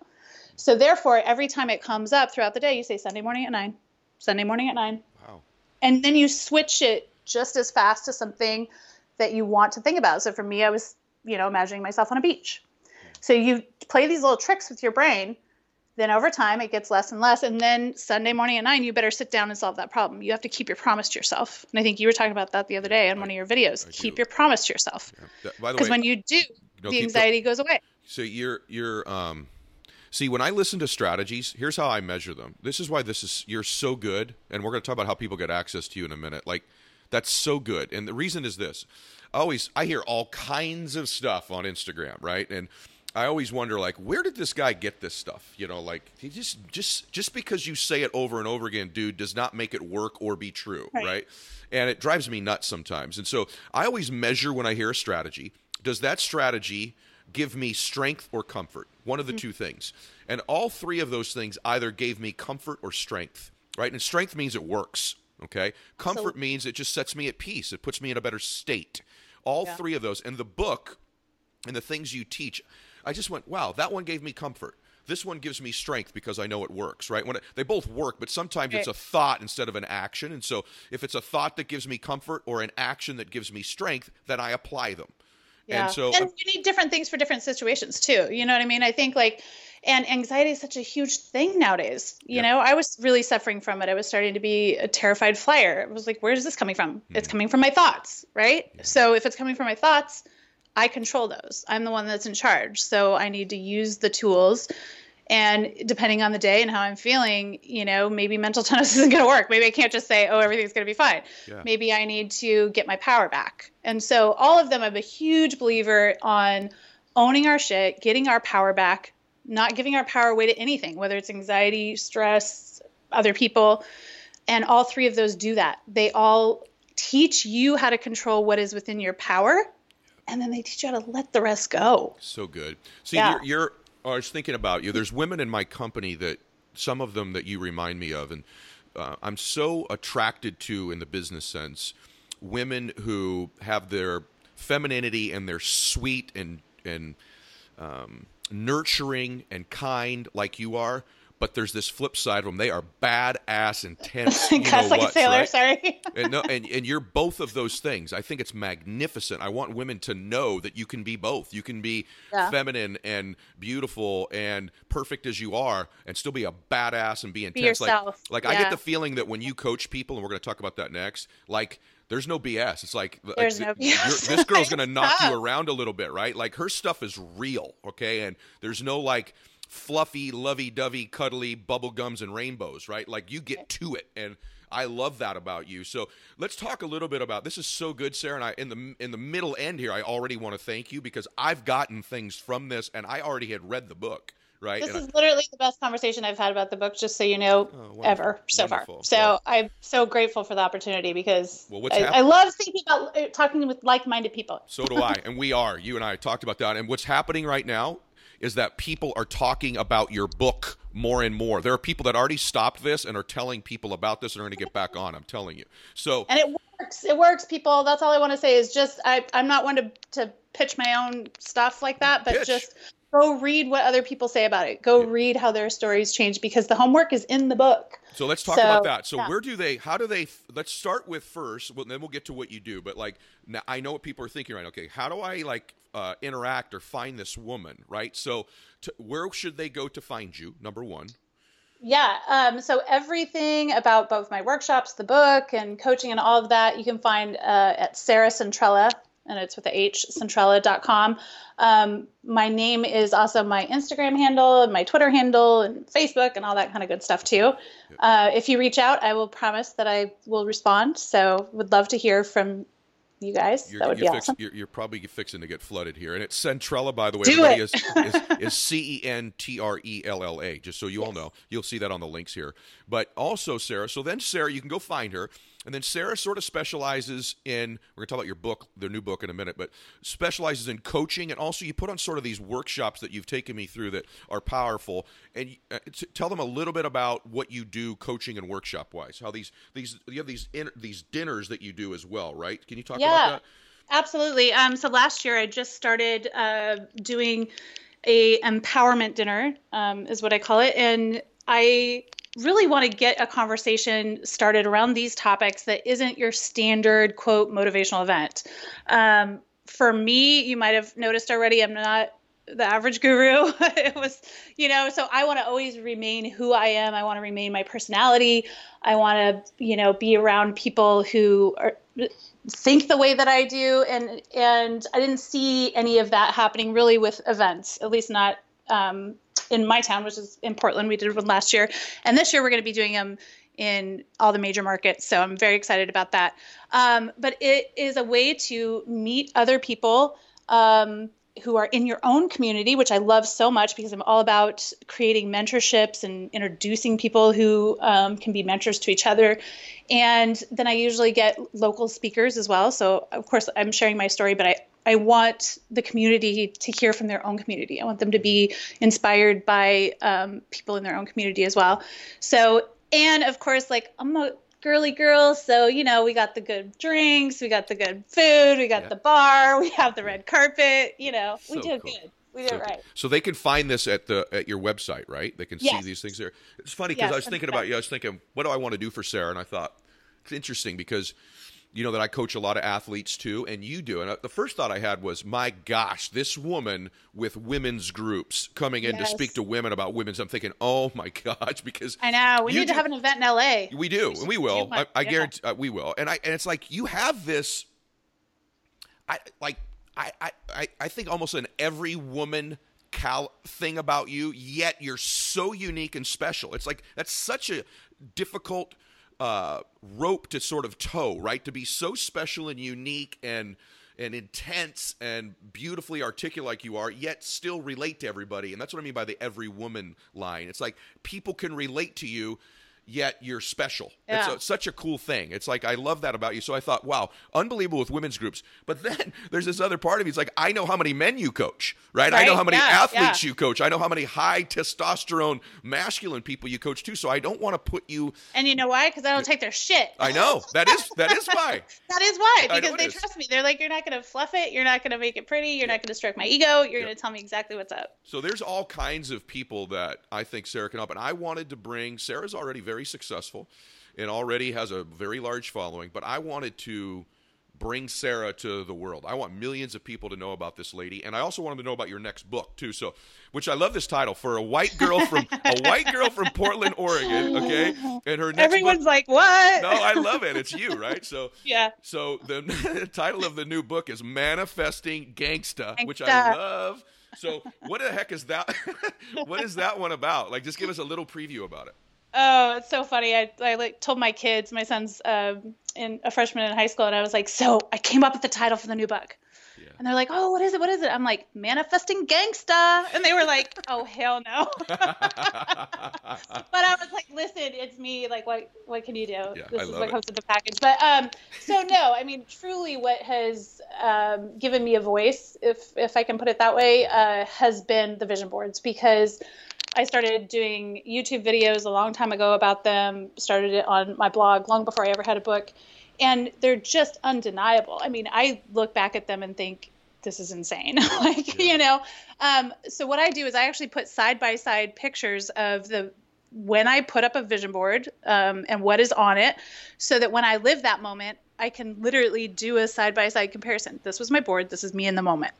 So therefore every time it comes up throughout the day you say Sunday morning at 9, Sunday morning at 9, Wow. and then you switch it just as fast to something that you want to think about. So for me, I was, you know, imagining myself on a beach. So you play these little tricks with your brain. Then over time, it gets less and less. And then Sunday morning at nine, you better sit down and solve that problem. You have to keep your promise to yourself. And I think you were talking about that the other day on one of your videos. keep do. your promise to yourself. By the Because way, when you do, the anxiety goes away. So you're you're um see when I listen to strategies, here's how I measure them. This is why this is you're so good and we're going to talk about how people get access to you in a minute. Like that's so good. And the reason is this. I always I hear all kinds of stuff on Instagram, right? And I always wonder like where did this guy get this stuff? You know, like he just just just because you say it over and over again, dude, does not make it work or be true, Right. right? And it drives me nuts sometimes. And so I always measure when I hear a strategy, does that strategy give me strength or comfort? One of the mm-hmm. two things. And all three of those things either gave me comfort or strength, right? And strength means it works, okay? Comfort means it just sets me at peace, it puts me in a better state. All Yeah. three of those. And the book and the things you teach, I just went, wow, that one gave me comfort. This one gives me strength because I know it works, right? When it, they both work, but sometimes it's a thought instead of an action. And so if it's a thought that gives me comfort or an action that gives me strength, then I apply them. Yeah. And so and you need different things for different situations too. You know what I mean? I think like, and anxiety is such a huge thing nowadays. You Yeah. know, I was really suffering from it. I was starting to be a terrified flyer. I was like, where is this coming from? It's Hmm. coming from my thoughts, right? So if it's coming from my thoughts, I control those. I'm the one that's in charge. So I need to use the tools. And depending on the day and how I'm feeling, you know, maybe mental tennis isn't going to work. Maybe I can't just say, oh, everything's going to be fine. Yeah. Maybe I need to get my power back. And so, all of them, I'm a huge believer on owning our shit, getting our power back, not giving our power away to anything, whether it's anxiety, stress, other people. And all three of those do that. They all teach you how to control what is within your power. And then they teach you how to let the rest go. So good. So Yeah. you're, you're. I was thinking about you. There's women in my company that some of them that you remind me of, and uh, I'm so attracted to in the business sense. Women who have their femininity and they're sweet and and um, nurturing and kind like you are. But there's this flip side of them. They are badass, intense. You know Cuss like a sailor, right? sorry. and no, and and you're both of those things. I think it's magnificent. I want women to know that you can be both. You can be Yeah. feminine and beautiful and perfect as you are, and still be a badass and be intense. Be yourself. Like, like I get the feeling that when you coach people, and we're going to talk about that next. Like, there's no BS. It's like, like, There's no BS. this girl's going to knock you around a little bit, right? Like her stuff is real, okay? And there's no like fluffy, lovey-dovey, cuddly bubble gums and rainbows, right? Like you get to it, and I love that about you. So let's talk a little bit about this. Is so good, Sarah. And I in the in the middle end here, I already want to thank you because I've gotten things from this, and I already had read the book, right? This And I- is literally the best conversation I've had about the book, just so you know, wonderful. ever so Wonderful. far. So I'm so grateful for the opportunity because Well, I, I love thinking about uh, talking with like-minded people. So do I, and we are. You and I talked about that. And what's happening right now is that people are talking about your book more and more. There are people that already stopped this and are telling people about this and are going to get back on. I'm telling you. So And it works. It works, people. That's all I want to say is just I, I'm not one to, to pitch my own stuff like that, but Pitch. just go read what other people say about it. Go read how their stories change because the homework is in the book. So let's talk So, about that. So yeah. where do they? How do they? Let's start with first. Well, then we'll get to what you do. But like, now, I know what people are thinking right. Okay, how do I like uh, interact or find this woman? Right. So to, where should they go to find you? Number one. Yeah. Um, so everything about both my workshops, the book, and coaching and all of that, you can find uh, at Sarah Centrella, and it's with the H, centrella.com. Um, my name is also my Instagram handle and my Twitter handle and Facebook and all that kind of good stuff too. Uh, if you reach out, I will promise that I will respond. So would love to hear from you guys. You're, that would be fix, awesome. You're, you're, probably fixing to get flooded here, and it's Centrella, by the way. Do it. is, is, is C E N T R E L L A. Just so you all know, you'll see that on the links here. But also, Sarah. So then, Sarah, you can go find her. And then Sarah sort of specializes in, we're going to talk about your book, their new book in a minute, but specializes in coaching. And also, you put on sort of these workshops that you've taken me through that are powerful. And uh, t- tell them a little bit about what you do coaching and workshop wise. How these, these, you have these, in, these dinners that you do as well, right? Can you talk Yeah. about that? Absolutely. Um, so last year I just started uh, doing a empowerment dinner, um, is what I call it, and I really want to get a conversation started around these topics that isn't your standard quote motivational event. Um, for me, you might have noticed already, I'm not the average guru. it was, you know, so I want to always remain who I am. I want to remain my personality. I want to, you know, be around people who are think the way that I do, and and I didn't see any of that happening really with events, at least not um, in my town, which is in Portland. We did one last year, and this year we're going to be doing them in all the major markets. So I'm very excited about that. Um, but it is a way to meet other people. Um, who are in your own community, which I love so much because I'm all about creating mentorships and introducing people who um, can be mentors to each other. And then I usually get local speakers as well. So, of course, I'm sharing my story, but I, I want the community to hear from their own community. I want them to be inspired by um, people in their own community as well. So, and of course, like I'm a girly girl. So, you know, we got the good drinks, we got the good food, we got Yeah. the bar, we have the red carpet, you know, we So did cool. good. We did So, right. so they can find this at the at your website, right? They can see these things there. It's funny because Yes, I was thinking about you. I was thinking, what do I want to do for Sarah? And I thought it's interesting because you know that I coach a lot of athletes too, and you do. And uh, the first thought I had was, my gosh, this woman with women's groups coming in to speak to women about women's. I'm thinking, oh my gosh, because I know. We need to have an event in LA. we do, and we will. I, I yeah. guarantee uh, we will. And I and it's like you have this. I like I I I- I think almost an every woman cal thing about you. Yet you're so unique and special. It's like that's such a difficult uh, rope to sort of toe, right? To be so special and unique and and intense and beautifully articulate like you are, yet still relate to everybody. And that's what I mean by the every woman line. It's like people can relate to you, yet you're special. It's Yeah. a, such a cool thing. It's like I love that about you. So I thought, wow, unbelievable with women's groups. But then there's this other part of me. It's like I know how many men you coach, right? I know how many Yeah, athletes yeah. you coach. I know how many high testosterone masculine people you coach too. So I don't want to put you. And you know why? Because I don't take their shit. I know that is that is why. That is why, because they trust me. They're like, you're not going to fluff it. You're not going to make it pretty. You're not going to stroke my ego. You're going to tell me exactly what's up. So there's all kinds of people that I think Sarah can help, and I wanted to bring. Sarah's already very successful, and already has a very large following. But I wanted to bring Sarah to the world. I want millions of people to know about this lady, and I also want them to know about your next book too. So, which I love this title for a white girl from a white girl from Portland, Oregon. Okay, and her next Everyone's book. like, what? No, I love it. It's you, right? So. yeah. So the title of the new book is Manifesting Gangsta, which I love. So what the heck is that? what is that one about? Like, just give us a little preview about it. Oh, it's so funny. I, I like told my kids, my son's um, in a freshman in high school, and I was like, so I came up with the title for the new book. Yeah. And they're like, oh, what is it? What is it? I'm like, Manifesting Gangsta. And they were like, oh, hell no. but I was like, listen, it's me. Like, what what can you do? Yeah, this I is what it. comes with the package. But um, so no, I mean, truly, what has um, given me a voice, if if I can put it that way, uh, has been the vision boards because. I started doing YouTube videos a long time ago about them, started it on my blog long before I ever had a book. And they're just undeniable. I mean, I look back at them and think, this is insane. like, Yeah. you know. Um, so what I do is I actually put side by side pictures of the when I put up a vision board um, and what is on it, so that when I live that moment, I can literally do a side by side comparison. This was my board. This is me in the moment,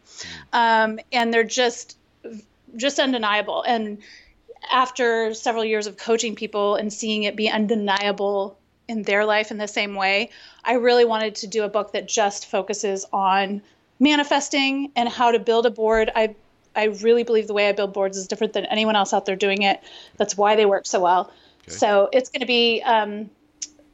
um, and they're just just undeniable. And after several years of coaching people and seeing it be undeniable in their life in the same way, I really wanted to do a book that just focuses on manifesting and how to build a board. I I really believe the way I build boards is different than anyone else out there doing it. That's why they work so well. Okay. So it's going to be um,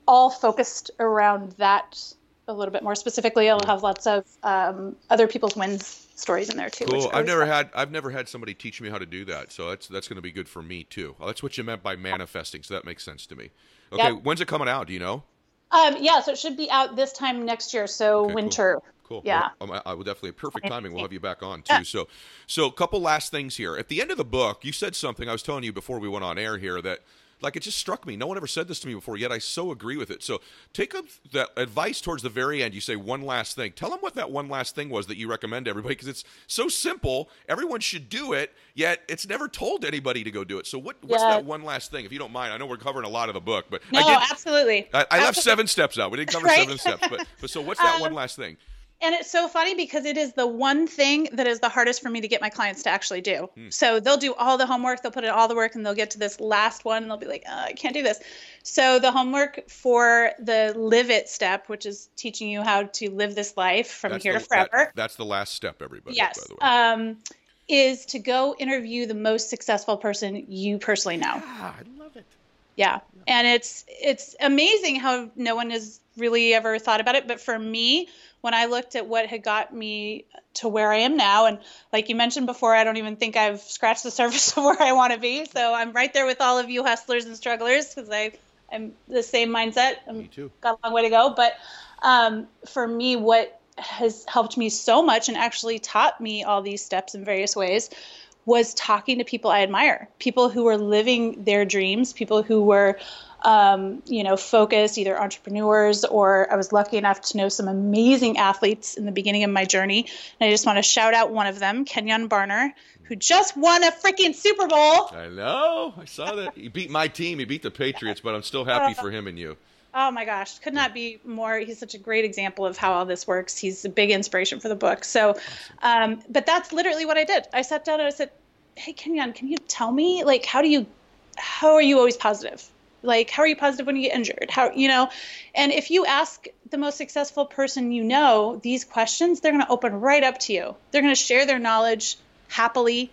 all focused around that a little bit more specifically. I'll have lots of um, other people's wins stories in there too. Cool. I've never fun. had I've never had somebody teach me how to do that, so that's that's going to be good for me too. Well, that's what you meant by manifesting, so that makes sense to me. Okay, yep. when's it coming out? Do you know? Um, yeah, so it should be out this time next year, so okay, winter. Cool. Cool. Yeah. Well, I will definitely perfect timing. We'll have you back on too. Yeah. So, so a couple last things here. At the end of the book, you said something. I was telling you before we went on air here that like it just struck me. No one ever said this to me before, yet I so agree with it. So take up that advice towards the very end. You say one last thing. Tell them what that one last thing was that you recommend to everybody because it's so simple. Everyone should do it, yet it's never told anybody to go do it. So what, what's yeah. that one last thing? If you don't mind, I know we're covering a lot of the book, but no, I did, absolutely. I, I left seven steps out. We didn't cover right? seven steps, but but so what's that um, one last thing? And it's so funny because it is the one thing that is the hardest for me to get my clients to actually do. Hmm. So they'll do all the homework, they'll put in all the work, and they'll get to this last one, and they'll be like, oh, "I can't do this." So the homework for the live it step, which is teaching you how to live this life from that's here the, to forever. That, that's the last step, everybody. Yes. Um, is to go interview the most successful person you personally know. Yeah, I love it. Yeah. And it's it's amazing how no one has really ever thought about it. But for me, when I looked at what had got me to where I am now, and like you mentioned before, I don't even think I've scratched the surface of where I want to be. So I'm right there with all of you hustlers and strugglers because I am the same mindset. I'm, me too. Got a long way to go, but um, for me, what has helped me so much and actually taught me all these steps in various ways was talking to people I admire, people who were living their dreams, people who were um, you know, focused, either entrepreneurs or I was lucky enough to know some amazing athletes in the beginning of my journey. And I just want to shout out one of them, Kenjon Barner, who just won a freaking Super Bowl. I know. I saw that. He beat my team. He beat the Patriots, but I'm still happy for him and you. Oh my gosh, could not be more. He's such a great example of how all this works. He's a big inspiration for the book. So, um, but that's literally what I did. I sat down and I said, "Hey Kenjon, can you tell me like how do you, how are you always positive? Like how are you positive when you get injured how you know and if you ask the most successful person you know these questions they're going to open right up to you they're going to share their knowledge happily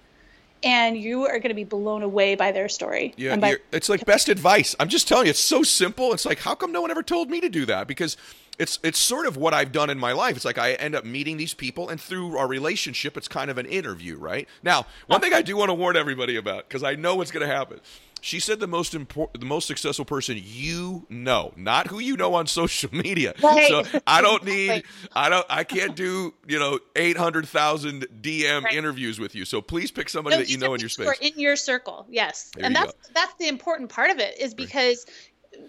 and you are going to be blown away by their story. Yeah, by- it's like best advice. I'm just telling you, it's so simple. It's like, how come no one ever told me to do that? Because it's it's sort of what I've done in my life. It's like I end up meeting these people, and through our relationship, it's kind of an interview, right? Now, one oh. thing I do want to warn everybody about because I know what's going to happen. She said the most important, the most successful person you know, not who you know on social media. Right. So I don't need, right. I don't, I can't do, you know, eight hundred thousand DM right. interviews with you. So please pick somebody that you know in your space, in your circle. Yes, there and that's go. that's the important part of it is because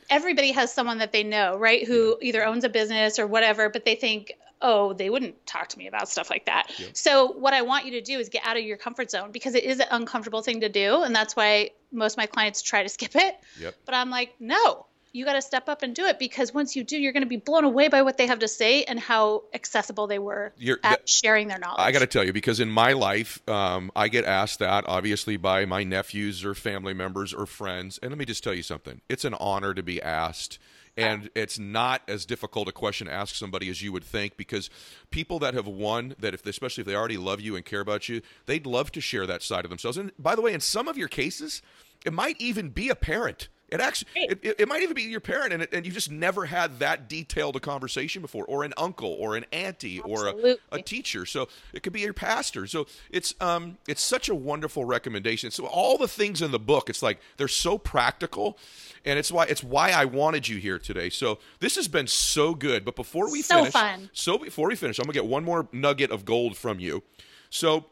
everybody has someone that they know, right? Who either owns a business or whatever, but they think, oh, they wouldn't talk to me about stuff like that. Yep. So, what I want you to do is get out of your comfort zone because it is an uncomfortable thing to do. And that's why most of my clients try to skip it. Yep. But I'm like, no, you got to step up and do it because once you do, you're going to be blown away by what they have to say and how accessible they were you're, at sharing their knowledge. I got to tell you, because in my life, um, I get asked that obviously by my nephews or family members or friends. And let me just tell you something it's an honor to be asked and it's not as difficult a question to ask somebody as you would think because people that have won that if especially if they already love you and care about you they'd love to share that side of themselves. And by the way in some of your cases it might even be a parent it actually, it, it, might even be your parent, and, it, and you just never had that detailed a conversation before, or an uncle, or an auntie, Absolutely. or a, a, teacher. So it could be your pastor. So it's um it's such a wonderful recommendation. So all the things in the book, it's like they're so practical, and it's why it's why I wanted you here today. So this has been so good. But before we so finish, fun. so before we finish, I'm gonna get one more nugget of gold from you. So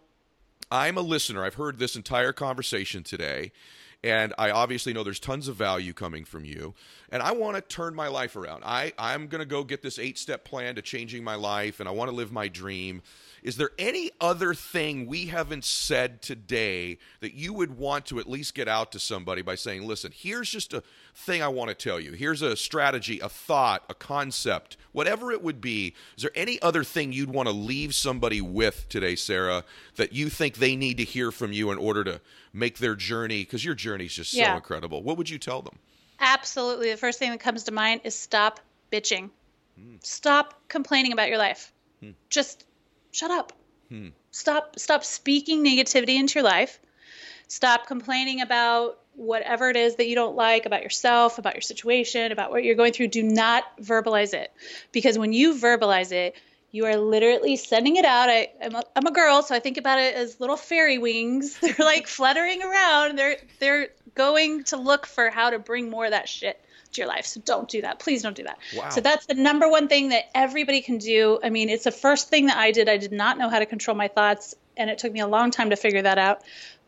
I'm a listener. I've heard this entire conversation today and I obviously know there's tons of value coming from you. And I want to turn my life around. I, I'm going to go get this eight step plan to changing my life, and I want to live my dream. Is there any other thing we haven't said today that you would want to at least get out to somebody by saying, listen, here's just a thing I want to tell you. Here's a strategy, a thought, a concept, whatever it would be. Is there any other thing you'd want to leave somebody with today, Sarah, that you think they need to hear from you in order to make their journey because your journey is just so Yeah. incredible. What would you tell them? Absolutely. The first thing that comes to mind is stop bitching. Hmm. Stop complaining about your life. Just shut up. Hmm. Stop stop speaking negativity into your life. Stop complaining about whatever it is that you don't like about yourself, about your situation, about what you're going through. Do not verbalize it. Because when you verbalize it, you are literally sending it out. I, I'm, a, I'm a girl, so I think about it as little fairy wings. They're like fluttering around. They're they're going to look for how to bring more of that shit to your life. So don't do that. Please don't do that. Wow. So that's the number one thing that everybody can do. I mean, it's the first thing that I did. I did not know how to control my thoughts, and it took me a long time to figure that out.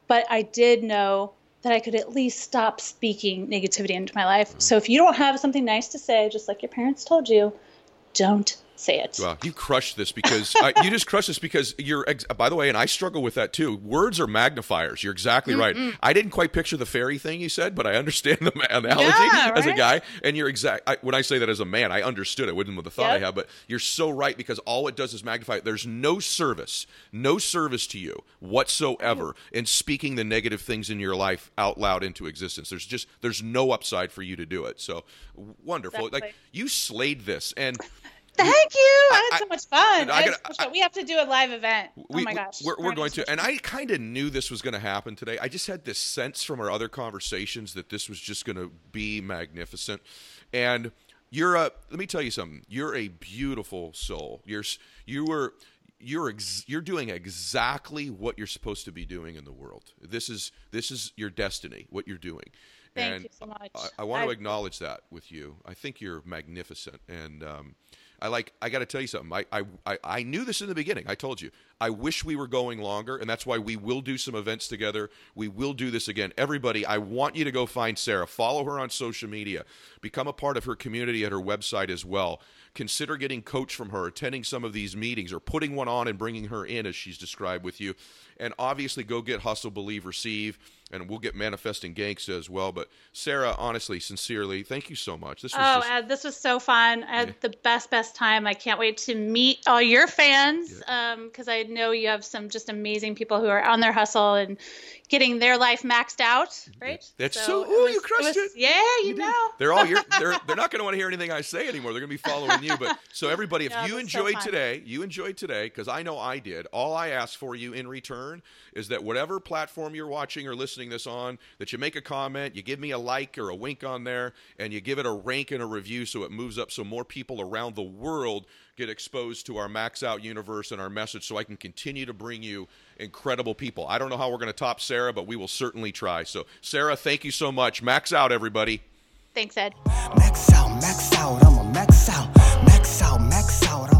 But I did know that I could at least stop speaking negativity into my life. So if you don't have something nice to say, just like your parents told you, don't say it. Wow, you crushed this because uh, you just crushed this because you're. Ex- by the way, and I struggle with that too. Words are magnifiers. You're exactly right. I didn't quite picture the fairy thing you said, but I understand the analogy Yeah, as a guy. And you're exact. I, when I say that as a man, I understood it. Wouldn't with the thought I Yep. have, but you're so right because all it does is magnify. it. There's no service, no service to you whatsoever in speaking the negative things in your life out loud into existence. There's just there's no upside for you to do it. So wonderful. Like you slayed this and. Thank you. I, I- had so much fun. I I gotta- so much fun. we have to do a live event. We, oh my gosh. We're, we're going to, and I kind of knew this was going to happen today. I just had this sense from our other conversations that this was just going to be magnificent. And you're a, let me tell you something. You're a beautiful soul. You're, you were, you're, ex, you're doing exactly what you're supposed to be doing in the world. This is, this is your destiny. What you're doing. Thank and you so much. I, I want to I- acknowledge that with you. I think you're magnificent, and um, I like. I got to tell you something. I, I I I knew this in the beginning. I told you. I wish we were going longer, and that's why we will do some events together. We will do this again. Everybody, I want you to go find Sarah. Follow her on social media. Become a part of her community at her website as well. Consider getting coach from her, attending some of these meetings, or putting one on and bringing her in as she's described with you. And obviously, go get Hustle, Believe, Receive, and we'll get Manifesting Gangsta as well. But Sarah, honestly, sincerely, thank you so much. This was Oh, just, Ed, this was so fun. I had the best, best time. I can't wait to meet all your fans because um, I know you have some just amazing people who are on their hustle and getting their life maxed out, right? That's so- it ooh, you crushed was- it. Yeah, you, did. know. They're all your, they're they're not going to want to hear anything I say anymore. They're going to be following you. But so everybody, if No, you that's so enjoyed today, you enjoyed today because I know I did. All I ask for you in return is that whatever platform you're watching or listening this on, that you make a comment, you give me a like or a wink on there, and you give it a rank and a review so it moves up so more people around the world get exposed to our max out universe and our message so I can continue to bring you incredible people. I don't know how we're going to top Sarah, but we will certainly try. So, Sarah, thank you so much. Max out, everybody. Thanks, Ed. Max out, max out. I'm a max out. Max out, max out.